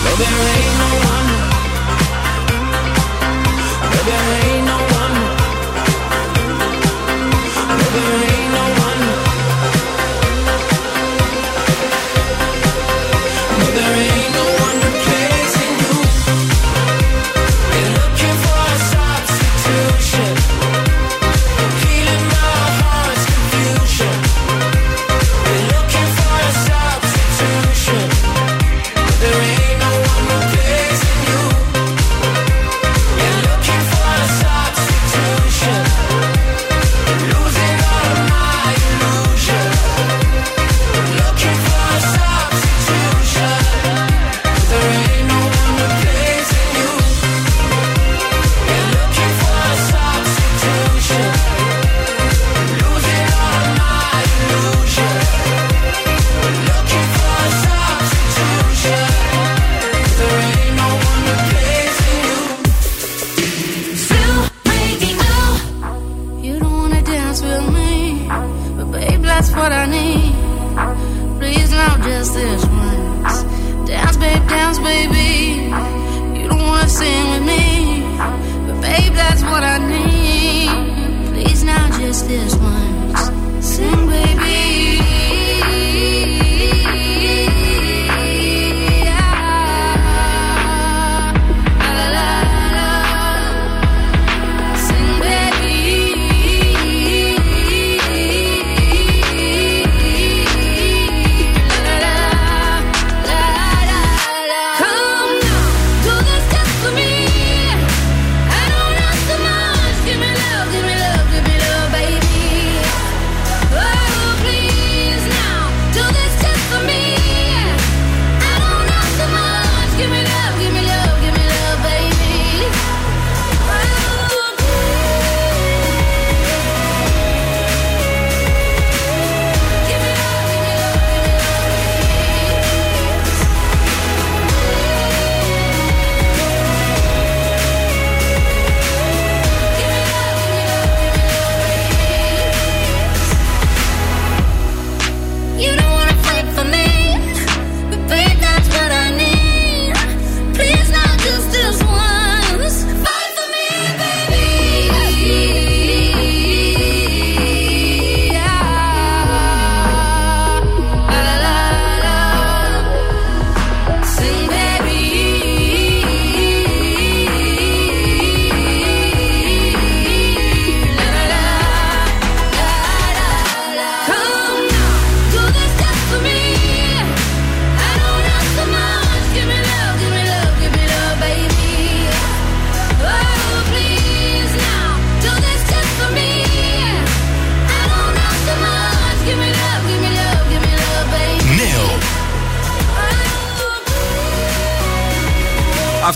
No, there ain't no one. No, there ain't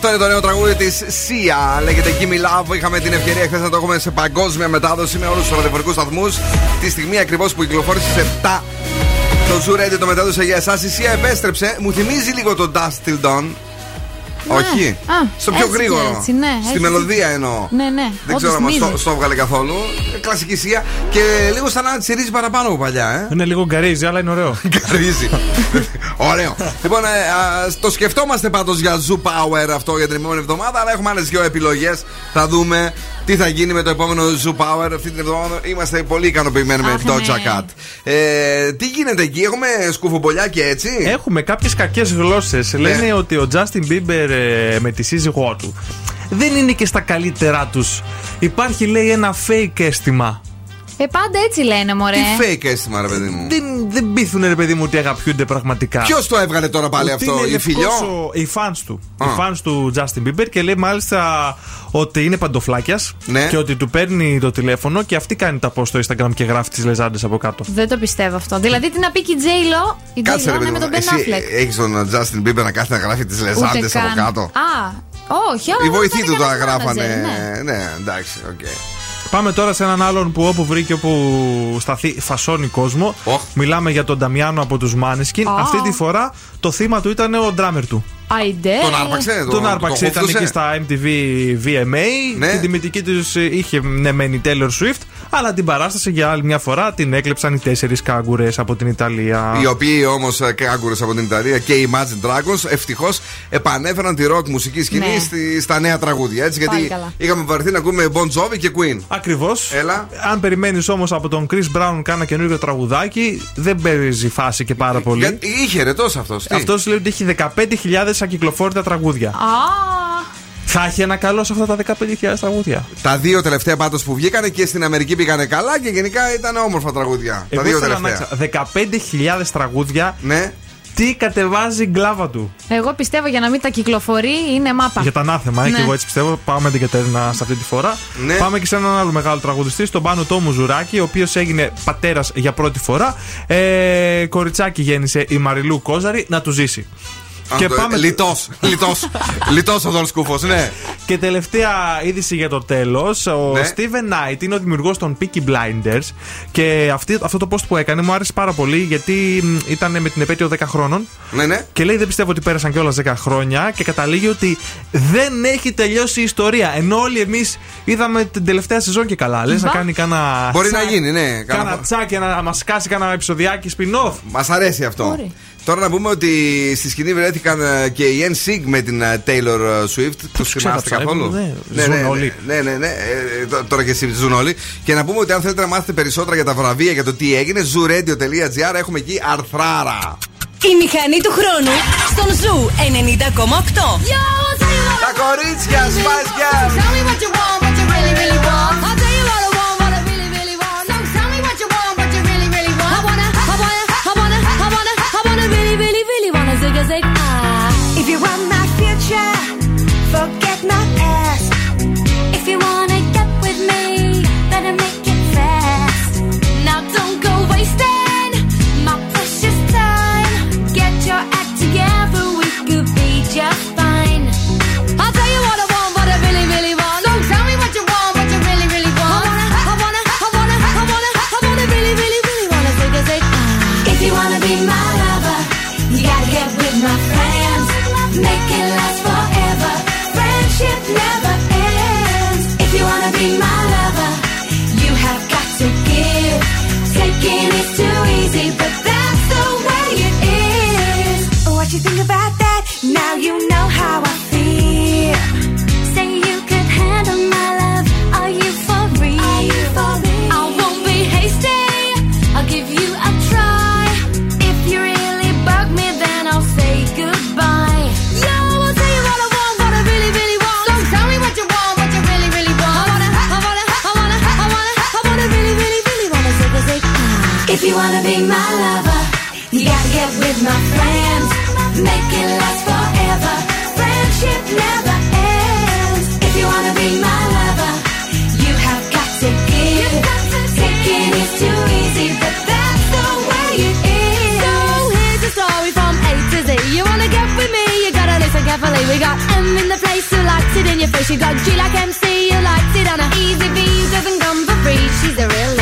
Αυτό είναι το νέο τραγούδι της Sia. Λέγεται Gimme Love. Είχαμε την ευκαιρία χθες να το έχουμε σε παγκόσμια μετάδοση με όλους τους ραδιοφωνικού σταθμούς. Τη στιγμή ακριβώς που κυκλοφόρησε σε 7 το Zoo Radio το μετάδοσε για εσάς. Η Sia επέστρεψε. Μου θυμίζει λίγο τον Dust Till Dawn. Όχι. Α, Στο πιο έτσι και γρήγορο. έτσι, ναι, Στη έτσι. μελωδία εννοώ. Ναι, ναι. Δεν Όντως ξέρω αν θυμίζει. το, στο έβγαλε καθόλου. Ε, Κλασική Sia. Και λίγο σαν να τσιρίζει παραπάνω από παλιά, ε. Είναι λίγο γκαρίζει, αλλά είναι ωραίο. Γκαρίζει. Ωραίο. λοιπόν, ε, α, το σκεφτόμαστε πάντως για Zoo Power αυτό για την επόμενη εβδομάδα, αλλά έχουμε άλλες δύο επιλογές. Θα δούμε τι θα γίνει με το επόμενο Zoo Power αυτή την εβδομάδα; Είμαστε πολύ ικανοποιημένοι με Αχ, Doja ναι. Cat. Ε, τι γίνεται εκεί, έχουμε σκουφομπολιά και έτσι; Έχουμε κάποιες κακές γλώσσες. Ναι. Λένε ότι ο Justin Bieber ε, με τη σύζυγό του δεν είναι και στα καλύτερά τους. Υπάρχει, λέει, ένα fake αίσθημα. Ε, πάντα έτσι λένε, μωρέ. Τι fake αίσθημα, ρε παιδί μου. Δεν, δεν πείθουν, ρε παιδί μου, ότι αγαπιούνται πραγματικά. Ποιος το έβγαλε τώρα πάλι Ότι αυτό, είναι η λευκός φιλιό; ο- Οι fans του. Α. Οι fans του Justin Bieber και λέει μάλιστα ότι είναι παντοφλάκιας Ναι. και ότι του παίρνει το τηλέφωνο και αυτή κάνει τα post στο Instagram και γράφει τις λεζάντες από κάτω. Δεν το πιστεύω αυτό. Δηλαδή τι να πει και η J-Lo; Η Κάτσε ρε J-Lo παιδί είναι με μου. τον Ben Εσύ Affleck. έχεις τον Justin Bieber να κάθεται να γράφει τις λεζάντες Ούτε από καν. κάτω; Α, όχι, αλλά Οι δεν βοηθοί θα του είναι τα κανένας γράφανε. manager, ναι. Ναι, εντάξει, οκ. Πάμε τώρα σε έναν άλλον που όπου βρήκε όπου σταθεί φασώνει κόσμο. Μιλάμε για τον Νταμιάνο από τους Måneskin. Α. Αυτή τη φορά το θύμα του ήταν ο ντράμερ του. Αϊντε. Τον άρπαξε, Τον άρπαξε, ήταν χούφτωσε. εκεί στα MTV VMA. Ναι. Την τιμητική τους είχε ναι, μεν η Taylor Swift, αλλά την παράσταση για άλλη μια φορά την έκλεψαν οι τέσσερις κάγκουρες από την Ιταλία. Οι οποίοι όμως κάγκουρες από την Ιταλία και οι Imagine Dragons ευτυχώς επανέφεραν τη ροκ μουσική σκηνή Ναι. στη- στα νέα τραγούδια. Έτσι, Πάλι γιατί καλά. είχαμε βαρεθεί να ακούμε Bon Jovi και Queen. Ακριβώς. Έλα. Αν περιμένεις όμως από τον Chris Brown κάνα καινούργιο τραγουδάκι, δεν παίζει φάση και πάρα πολύ. Για- Είχε ρετός αυτός. Αυτό λέει ότι έχει 15.000 ακυκλοφόρητα τραγούδια. Α, Θα έχει ένα καλό σε αυτά τα 15.000 τραγούδια. Τα δύο τελευταία πάντως που βγήκανε και στην Αμερική πήγανε καλά και γενικά ήταν όμορφα τραγούδια. Εγώ τα δύο ήθελα να τελευταία. ξέρω, 15.000 τραγούδια. Ναι. Τι κατεβάζει η γκλάβα του. εγώ πιστεύω για να μην τα κυκλοφορεί είναι μάπα. Για τα ανάθεμα, ε, Ναι. και εγώ έτσι πιστεύω. Πάμε με την Κατέρινα σε αυτή τη φορά. Ναι. Πάμε και σε έναν άλλο μεγάλο τραγουδιστή, τον Πάνο Τόμου Ζουράκη, ο οποίος έγινε πατέρας για πρώτη φορά. Ε, κοριτσάκι γέννησε η Μαριλού Κόζαρη να του ζήσει. Λιτός. Λιτός. Λιτός ο Δον Σκούφο, ναι. Και τελευταία είδηση για το τέλος. Ο Ναι. Steven Knight είναι ο δημιουργός των Peaky Blinders. Και αυτή, αυτό το post που έκανε μου άρεσε πάρα πολύ γιατί μ, ήταν με την επέτειο 10 χρόνων. Ναι, ναι. Και λέει: Δεν πιστεύω ότι πέρασαν κιόλας 10 χρόνια. Και καταλήγει ότι δεν έχει τελειώσει η ιστορία. Ενώ όλοι εμείς είδαμε την τελευταία σεζόν και καλά. Λες να Μπα. κάνει κάνα. Μπορεί να γίνει, ναι. Κάνα τσάκι, να μας κάσει κάνα επεισοδιάκι spin-off. Μας αρέσει αυτό. Τώρα να πούμε ότι στη σκηνή βρέθηκαν ε, και οι NSYNC με την ε, Taylor Swift. Τους θυμάστε ξέχασα, καθόλου; ε, ναι, ναι, ζουν ναι, ναι, όλοι. ναι, ναι, ναι, ε, τ- Τώρα και εσεί ζουν όλοι. Και να πούμε ότι αν θέλετε να μάθετε περισσότερα για τα βραβεία για το τι έγινε, zooradio.gr έχουμε εκεί αρθράρα. Η μηχανή του χρόνου στον Zoo 90,8. Τα κορίτσια, Spice zig ah. If you want my future, forget my past. If you wanna get with me, better make it fast. Now don't go wasting my precious time. Get your act together, we could be just be my lover, you have got to give. Taking is too easy, but that's the way it is. What you think about that? Now you know how I feel. You wanna be my lover, you gotta get with my friends. Make it last forever. Friendship never ends. If you wanna be my lover, you have got to give. Taking is too easy, but that's the way it is. So here's the story from A to Z. You wanna get with me, you gotta listen carefully. We got M in the place who likes it in your face. You got G like MC who likes it on a easy V doesn't come for free. She's a real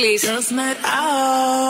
release. Girls out.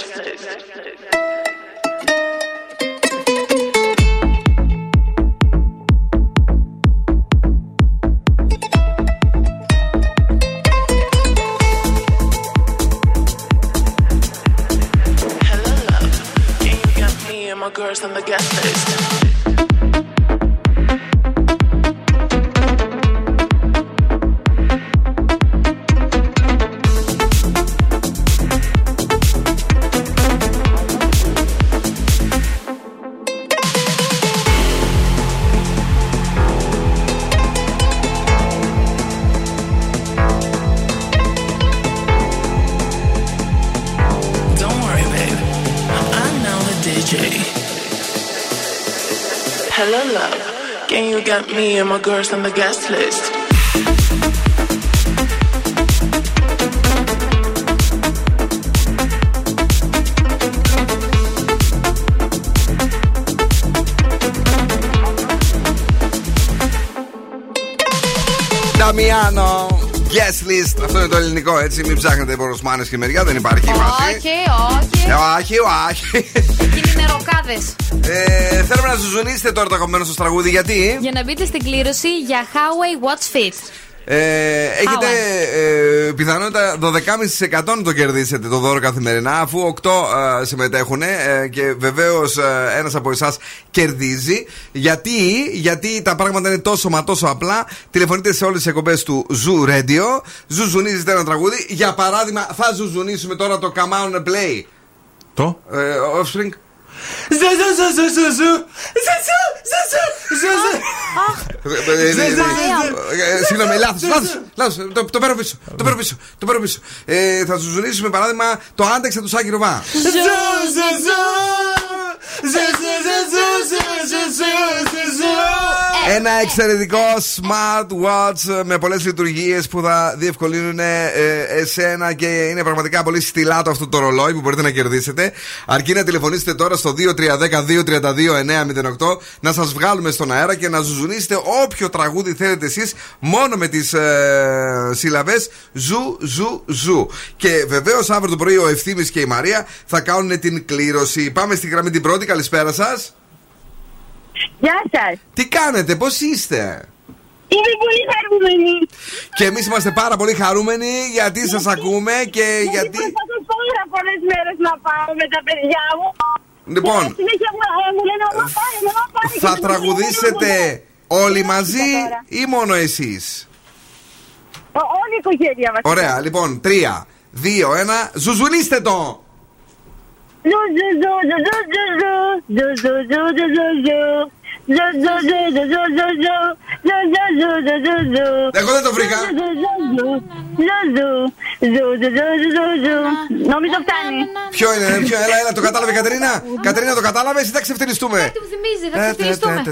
Can you get me and my girls on the guest list? Νταμιάνο. Guest list. Αυτό είναι το ελληνικό έτσι. Μην ψάχνετε ποροσμάνε και μεριά, δεν υπάρχει μαζί. Όχι, όχι. Ε, όχι, όχι. Εκείνοι είναι ροκάδε. Ε, θέλουμε να ζουζουνίσετε τώρα το αγαπημένο σας τραγούδι. Γιατί; Για να μπείτε στην κλήρωση για Huawei Watch Fit. ε, έχετε ε, πιθανότητα 12,5% να το κερδίσετε το δώρο καθημερινά, αφού 8 ε, συμμετέχουν ε, και βεβαίως ε, ένας από εσάς κερδίζει. Γιατί, γιατί τα πράγματα είναι τόσο μα τόσο απλά. Τηλεφωνείτε σε όλες τις εκπομπές του Zoo Radio, ζουζουνίζετε ένα τραγούδι. Για παράδειγμα, θα ζουζουνίσουμε τώρα το Come On and Play. Το; Ε, offspring. Ε, Συγγνώμη, λάθο, λάθο. Το παίρνω πίσω. Το παίρνω πίσω. Το παίρνω πίσω. Ε, Θα σου ζουλήσουμε παράδειγμα το άντεξα του Σάκη Ρουβά. Ένα εξαιρετικό smartwatch με πολλές λειτουργίες που θα διευκολύνουν ε, εσένα και είναι πραγματικά πολύ στυλάτο αυτό το ρολόι που μπορείτε να κερδίσετε. Αρκεί να τηλεφωνήσετε τώρα στο 2310-232-908 να σας βγάλουμε στον αέρα και να ζουζουνίσετε όποιο τραγούδι θέλετε εσείς μόνο με τις ε, συλλαβέ ζου, ζου, ζου. Και βεβαίως αύριο το πρωί ο Ευθύνη και η Μαρία θα κάνουν την κλήρωση. Πάμε στη γραμμή την πρώτη. Καλησπέρα σας. Γεια σα. Τι κάνετε, πώ είστε. Είμαι πολύ χαρούμενη. Και εμεί είμαστε πάρα πολύ χαρούμενοι γιατί σα ακούμε και γιατί. Προσπαθώ πάρα πολλέ μέρε να πάω με τα παιδιά μου. Λοιπόν, Και συνέχεια μου, ε, μου λένε «Μαμά, πάρε, μαμά, πάρε». θα Και τους τραγουδήσετε όλοι μαζί τώρα. ή μόνο εσεί. Ο- Όλη η οικογένεια μα. Ωραία, λοιπόν, τρία, δύο, ένα, ζουζουνίστε το! Jojo, jojo, jojo, jojo, jojo, jojo, jojo. Εγώ δεν το βρήκα. Νομίζω φτάνει. Ποιο είναι, ποιο, έλα, έλα, το κατάλαβε Κατερίνα. Κατερίνα, το κατάλαβε ή θα ξεφτυλιστούμε. Κάτι μου θυμίζει, θα ξεφτυλιστούμε.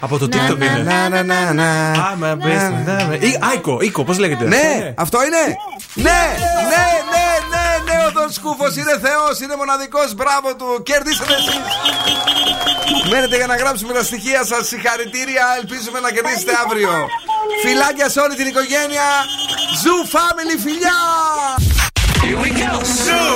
Από το TikTok είναι. Άικο, οίκο, πώ λέγεται. Ναι, αυτό είναι. Ναι, ναι, ναι, ναι, ναι, ο Δον Σκούφο είναι θεό, είναι μοναδικό, μπράβο του. Κερδίσατε εσεί. Μένετε για να γράψουμε ένα στοιχεία σας. Συγχαρητήρια. Ελπίζουμε να κερδίσετε αύριο. Φιλάκια σε όλη την οικογένεια. Zoo Family, φιλιά! Here we go. Zoo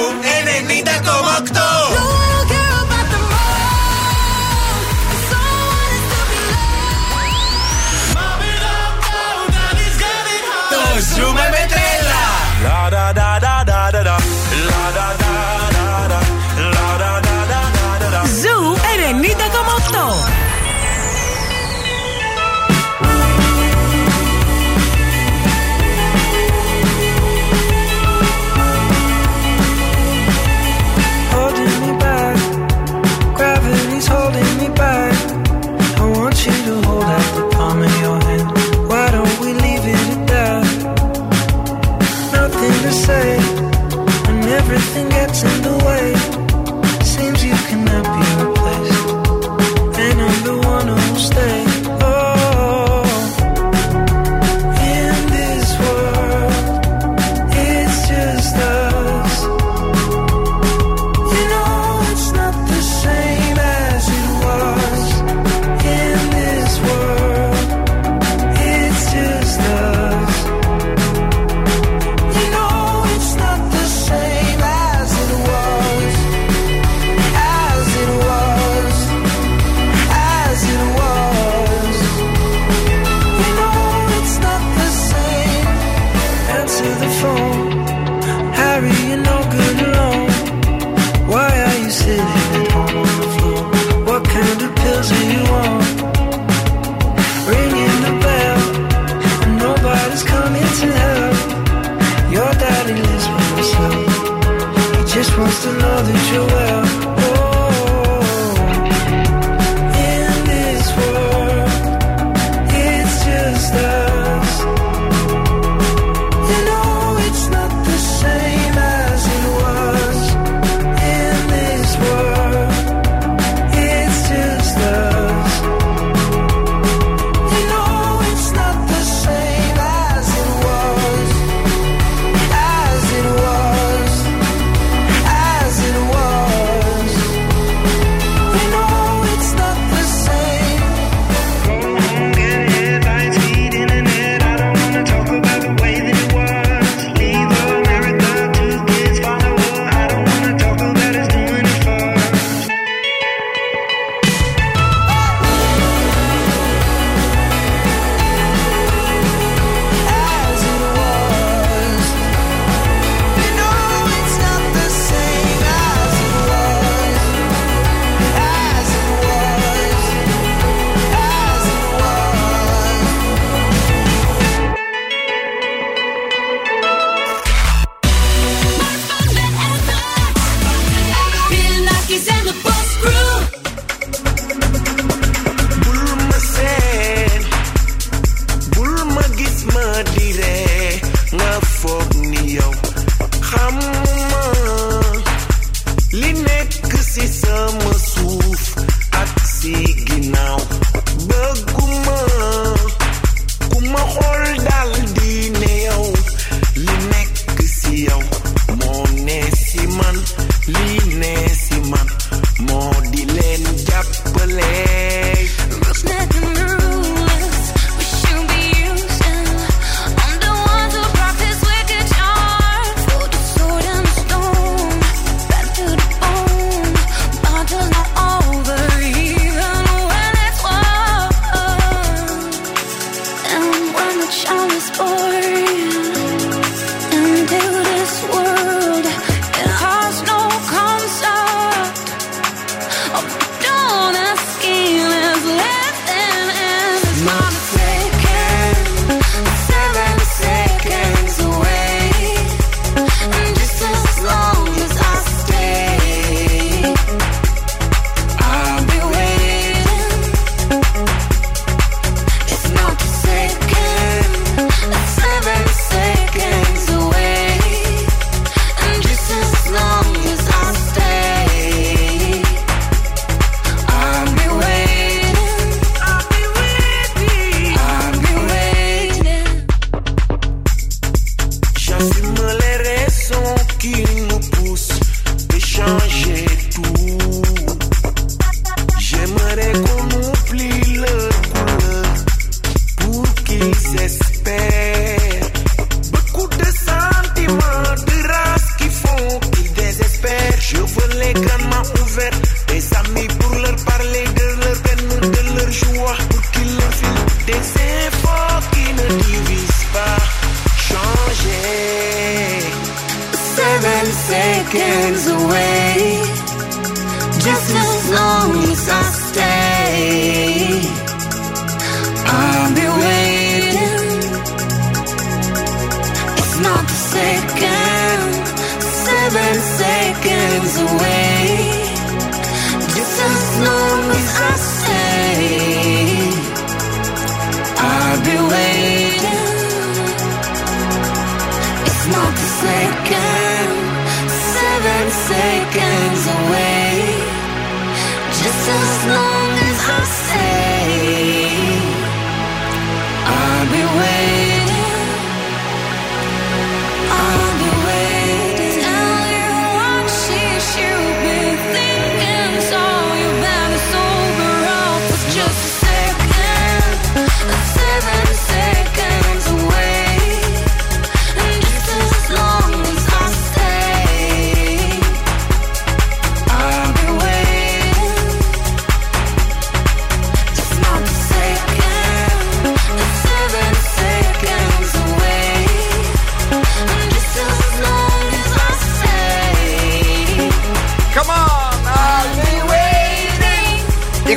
Ζούμε με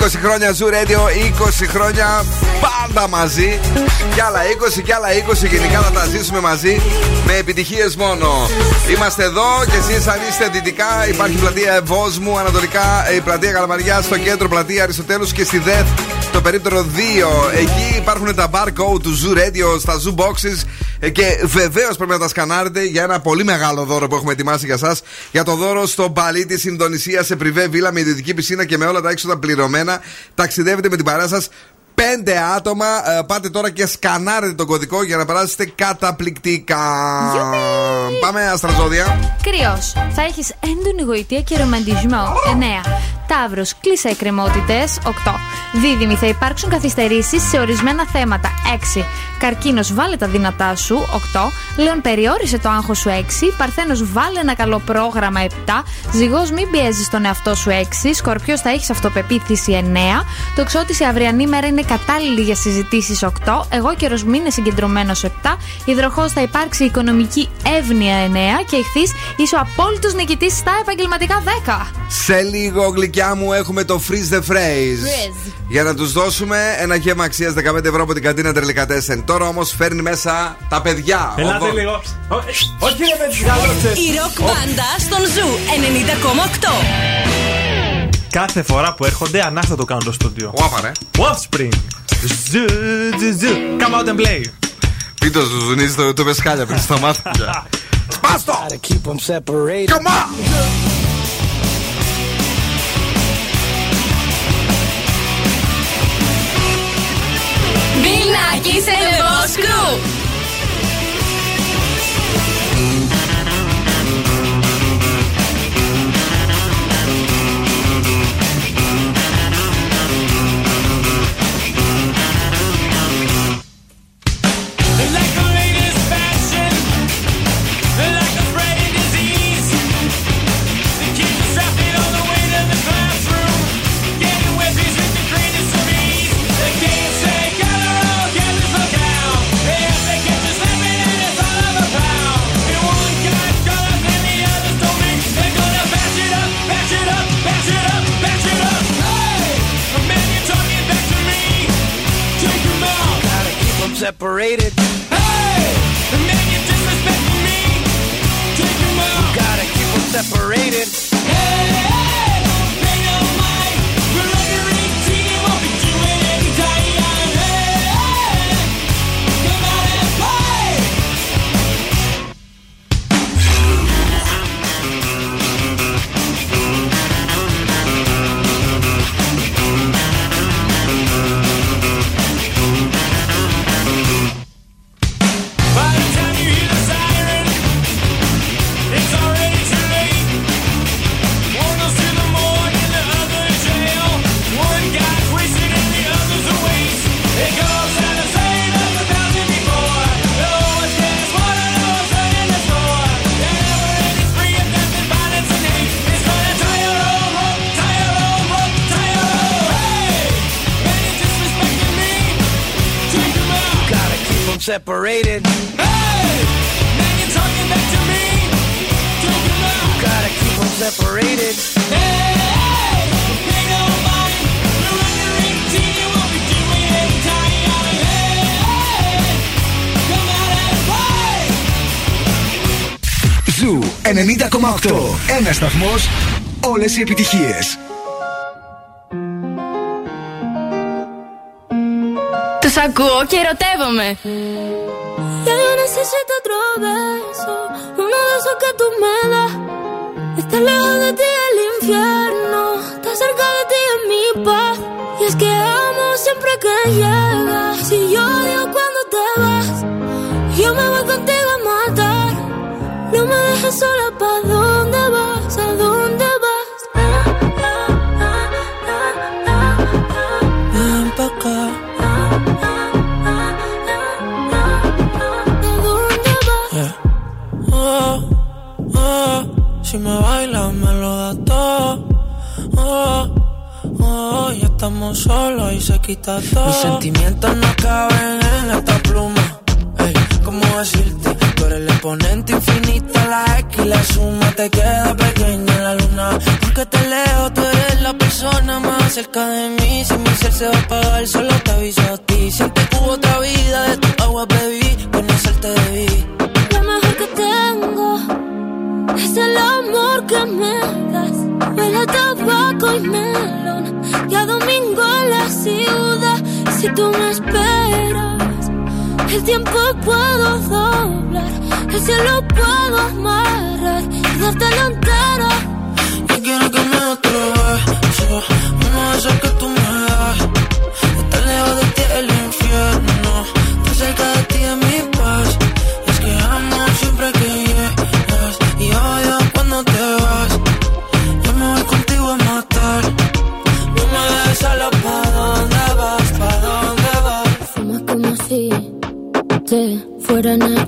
20 χρόνια Zoo Radio, 20 χρόνια πάντα μαζί. Κι άλλα 20 κι άλλα 20 γενικά θα τα ζήσουμε μαζί με επιτυχίες μόνο. Είμαστε εδώ και εσείς αν είστε δυτικά υπάρχει πλατεία Ευόσμου, ανατολικά η πλατεία Καλαμαριά, στο κέντρο πλατεία Αριστοτέλους και στη ΔΕΘ το περίπτερο 2. Εκεί υπάρχουν τα barcode του Zoo Radio στα Zoo Boxes ε, και βεβαίως πρέπει να τα σκανάρετε για ένα πολύ μεγάλο δώρο που έχουμε ετοιμάσει για εσά. Για το δώρο στο Μπαλί της Ινδονησίας σε πριβέ βίλα με ιδιωτική πισίνα και με όλα τα έξοδα πληρωμένα. Ταξιδεύετε με την παρέα σας. Πέντε άτομα. Ε, πάτε τώρα και σκανάρετε τον κωδικό για να περάσετε καταπληκτικά. Πάμε αστραζόδια. Κρυός. Θα έχεις έντονη γοητεία και ρομαντισμό. 9. Ταύρο. Κλείσα εκκρεμότητες. 8. Δίδυμη. Θα υπάρξουν καθυστερήσεις σε ορισμένα θέματα. 6. Καρκίνος. Βάλε τα δυνατά σου. 8. Λέων. Περιόρισε το άγχος σου. 6. Παρθένος. Βάλε ένα καλό πρόγραμμα. 7. Ζυγός. Μην πιέζεις τον εαυτό σου. 6. Σκορπιός. Θα έχεις αυτοπεποίθηση. 9. Το ξότι η αυριανή μέρα είναι κατάλληλη για συζητήσεις. 8. Εγώ καιρο μην είναι συγκεντρωμένος. 7. Υδροχός. Θα υπάρξει οικονομική εύνοια. 9. Και ηχθεί. Είσαι ο απόλυτος νικητής στα επαγγελματικά 10. Σε λίγο, γλυκιά μου, έχουμε το Freeze the Phrase. Freeze. Για να τους δώσουμε ένα γεύμα αξίας 15 ευρώ από την καντίνα Τερλικατέσεν. Τώρα όμως φέρνει μέσα τα παιδιά. Ελάτε Ο Δο- λίγο. Όχι ρε παιδιά, Η ροκ μπάντα στον Ζου 90,8. Κάθε φορά που έρχονται, ανάστα το κάνω το στούντιο. Όπα ρε. Offspring. Ζου, ζου, ζου. Come out and play. Πίτο σου ζουνίζεις το, το πεσκάλια πριν στα μάτια. Σπάστο! Keep them separated. Come on! Μπιλνάκι σε Λεβόσκου. Like separated. Hey, man, you disrespecting me. Take 'em out. You gotta keep 'em separated. Ένα σταθμό. Όλε οι επιτυχίε. Τους ακούω και ερωτεύομαι. Ya yo necesito otro beso, uno de esos que tú me das. Estar lejos de ti es el infierno, estar cerca de ti es mi paz. Y es que amo siempre que llegas. Si yo odio cuando te vas, yo me voy contigo a matar. No me dejes sola, ¿pa' estamos solos y se quita todo. Mis sentimientos no caben en esta pluma. Ey, ¿cómo decirte? Tú eres el exponente infinito, la X y la suma te queda pequeña en la luna. Aunque te leo, tú eres la persona más cerca de mí. Si mi ser se va a apagar, solo te aviso a ti. Siempre que hubo otra vida, de tu agua bebí, conocerte debí. Lo mejor que tengo es el amor que me das. Huele a tabaco y melón. Y a domingo en la ciudad. Si tú me esperas, el tiempo puedo doblar. El cielo puedo amarrar y dártelo entero. Yo quiero que me beso, uno de que tú me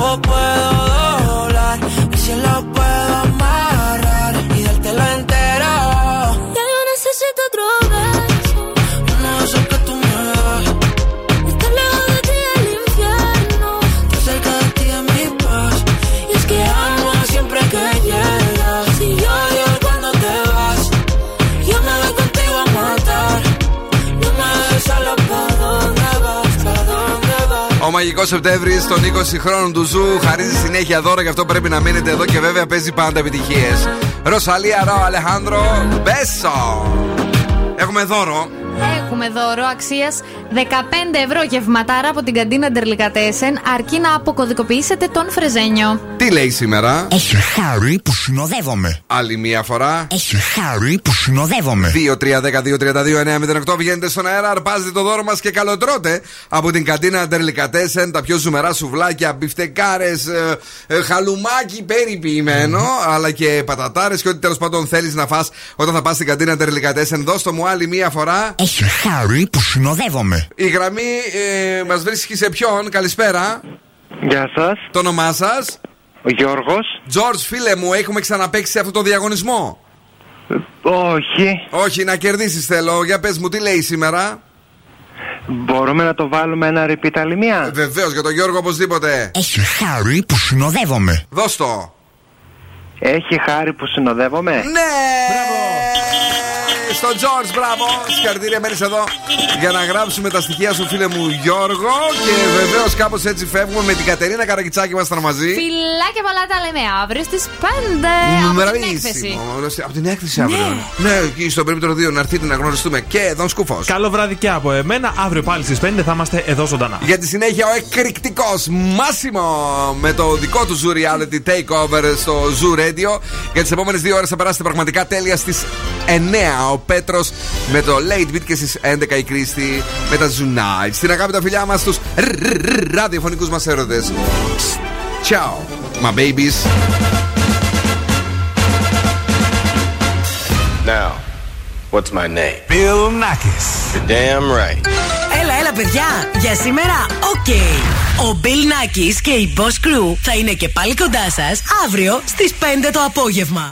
tampoco puedo doblar. Si μαγικό Σεπτέμβρη των 20 χρόνων του Zoo χαρίζει συνέχεια δώρα, γι' αυτό πρέπει να μείνετε εδώ και βέβαια παίζει πάντα επιτυχίες. Rosalía Rauw Alejandro Beso. Έχουμε δώρο. Έχουμε δώρο αξίας 15 ευρώ γευματάρα από την καντίνα Ντερλικατέσεν, αρκεί να αποκωδικοποιήσετε τον Φρεζένιο. Τι λέει σήμερα; Έχει χάρη που συνοδεύομαι. Άλλη μία φορά. Έχει χάρη που συνοδεύομαι. 2-3-10-2-32-9-08 βγαίνετε στον αέρα, αρπάζετε το δώρο μας και καλοτρώτε από την καντίνα Ντερλικατέσεν τα πιο ζουμερά σουβλάκια, μπιφτεκάρες, χαλουμάκι περιποιημένο, αλλά και πατατάρες και ό,τι τέλος πάντων θέλεις να φας όταν θα πας στην καντίνα Ντερλικατέσεν. Δώστο μου άλλη μία φορά. Έχει χάρη που συνοδεύομαι. Η γραμμή ε, μας βρίσκει σε ποιον, καλησπέρα. Γεια σας. Το όνομά σας; Ο Γιώργος. George, φίλε μου, έχουμε ξαναπέξει σε αυτό το διαγωνισμό; Όχι. Όχι, να κερδίσεις θέλω. Για πες μου, τι λέει σήμερα; Μπορούμε να το βάλουμε ένα repeat άλλη μία; Βεβαίως, για τον Γιώργο οπωσδήποτε. Έχει χάρη που συνοδεύομαι. Δώσ' το. Έχει χάρη που συνοδεύομαι; Ναι! Στον George, μπράβο! Συγχαρητήρια, μένεις εδώ για να γράψουμε τα στοιχεία σου, φίλε μου Γιώργο. Και βεβαίως κάπως έτσι φεύγουμε με την Κατερίνα Καρακιτσάκη ήμασταν μαζί. Φιλάκια πολλά τα λέμε αύριο στις 5 από την έκθεση. Μμμ, Από την έκθεση αύριο. Ναι, εκεί στο περίπτωρο 2 να έρθετε να γνωριστούμε. Και εδώ σκουφός. Καλό βράδυ και από εμένα. Αύριο πάλι στις 5 θα είμαστε εδώ ζωντανά. Για τη συνέχεια ο εκρηκτικός Μάσιμο με το δικό του Zoo Reality Takeover στο Zoo Radio. Για τις επόμενες δύο ώρες θα περάσετε πραγματικά τέλεια στις 9 ο Πέτρος με το Late Beat και στις 11 η Κρίστη με τα Zunite. Στην αγάπη τα φιλιά μας στου ραδιοφωνικούς μας έρωτες. Ciao, my babies. Now, what's my name? Bill Nakis. You're damn right. Έλα, έλα, παιδιά. Για σήμερα, οκ. Ο Bill Nakis και η Boss Crew θα είναι και πάλι κοντά σας αύριο στις 5 το απόγευμα.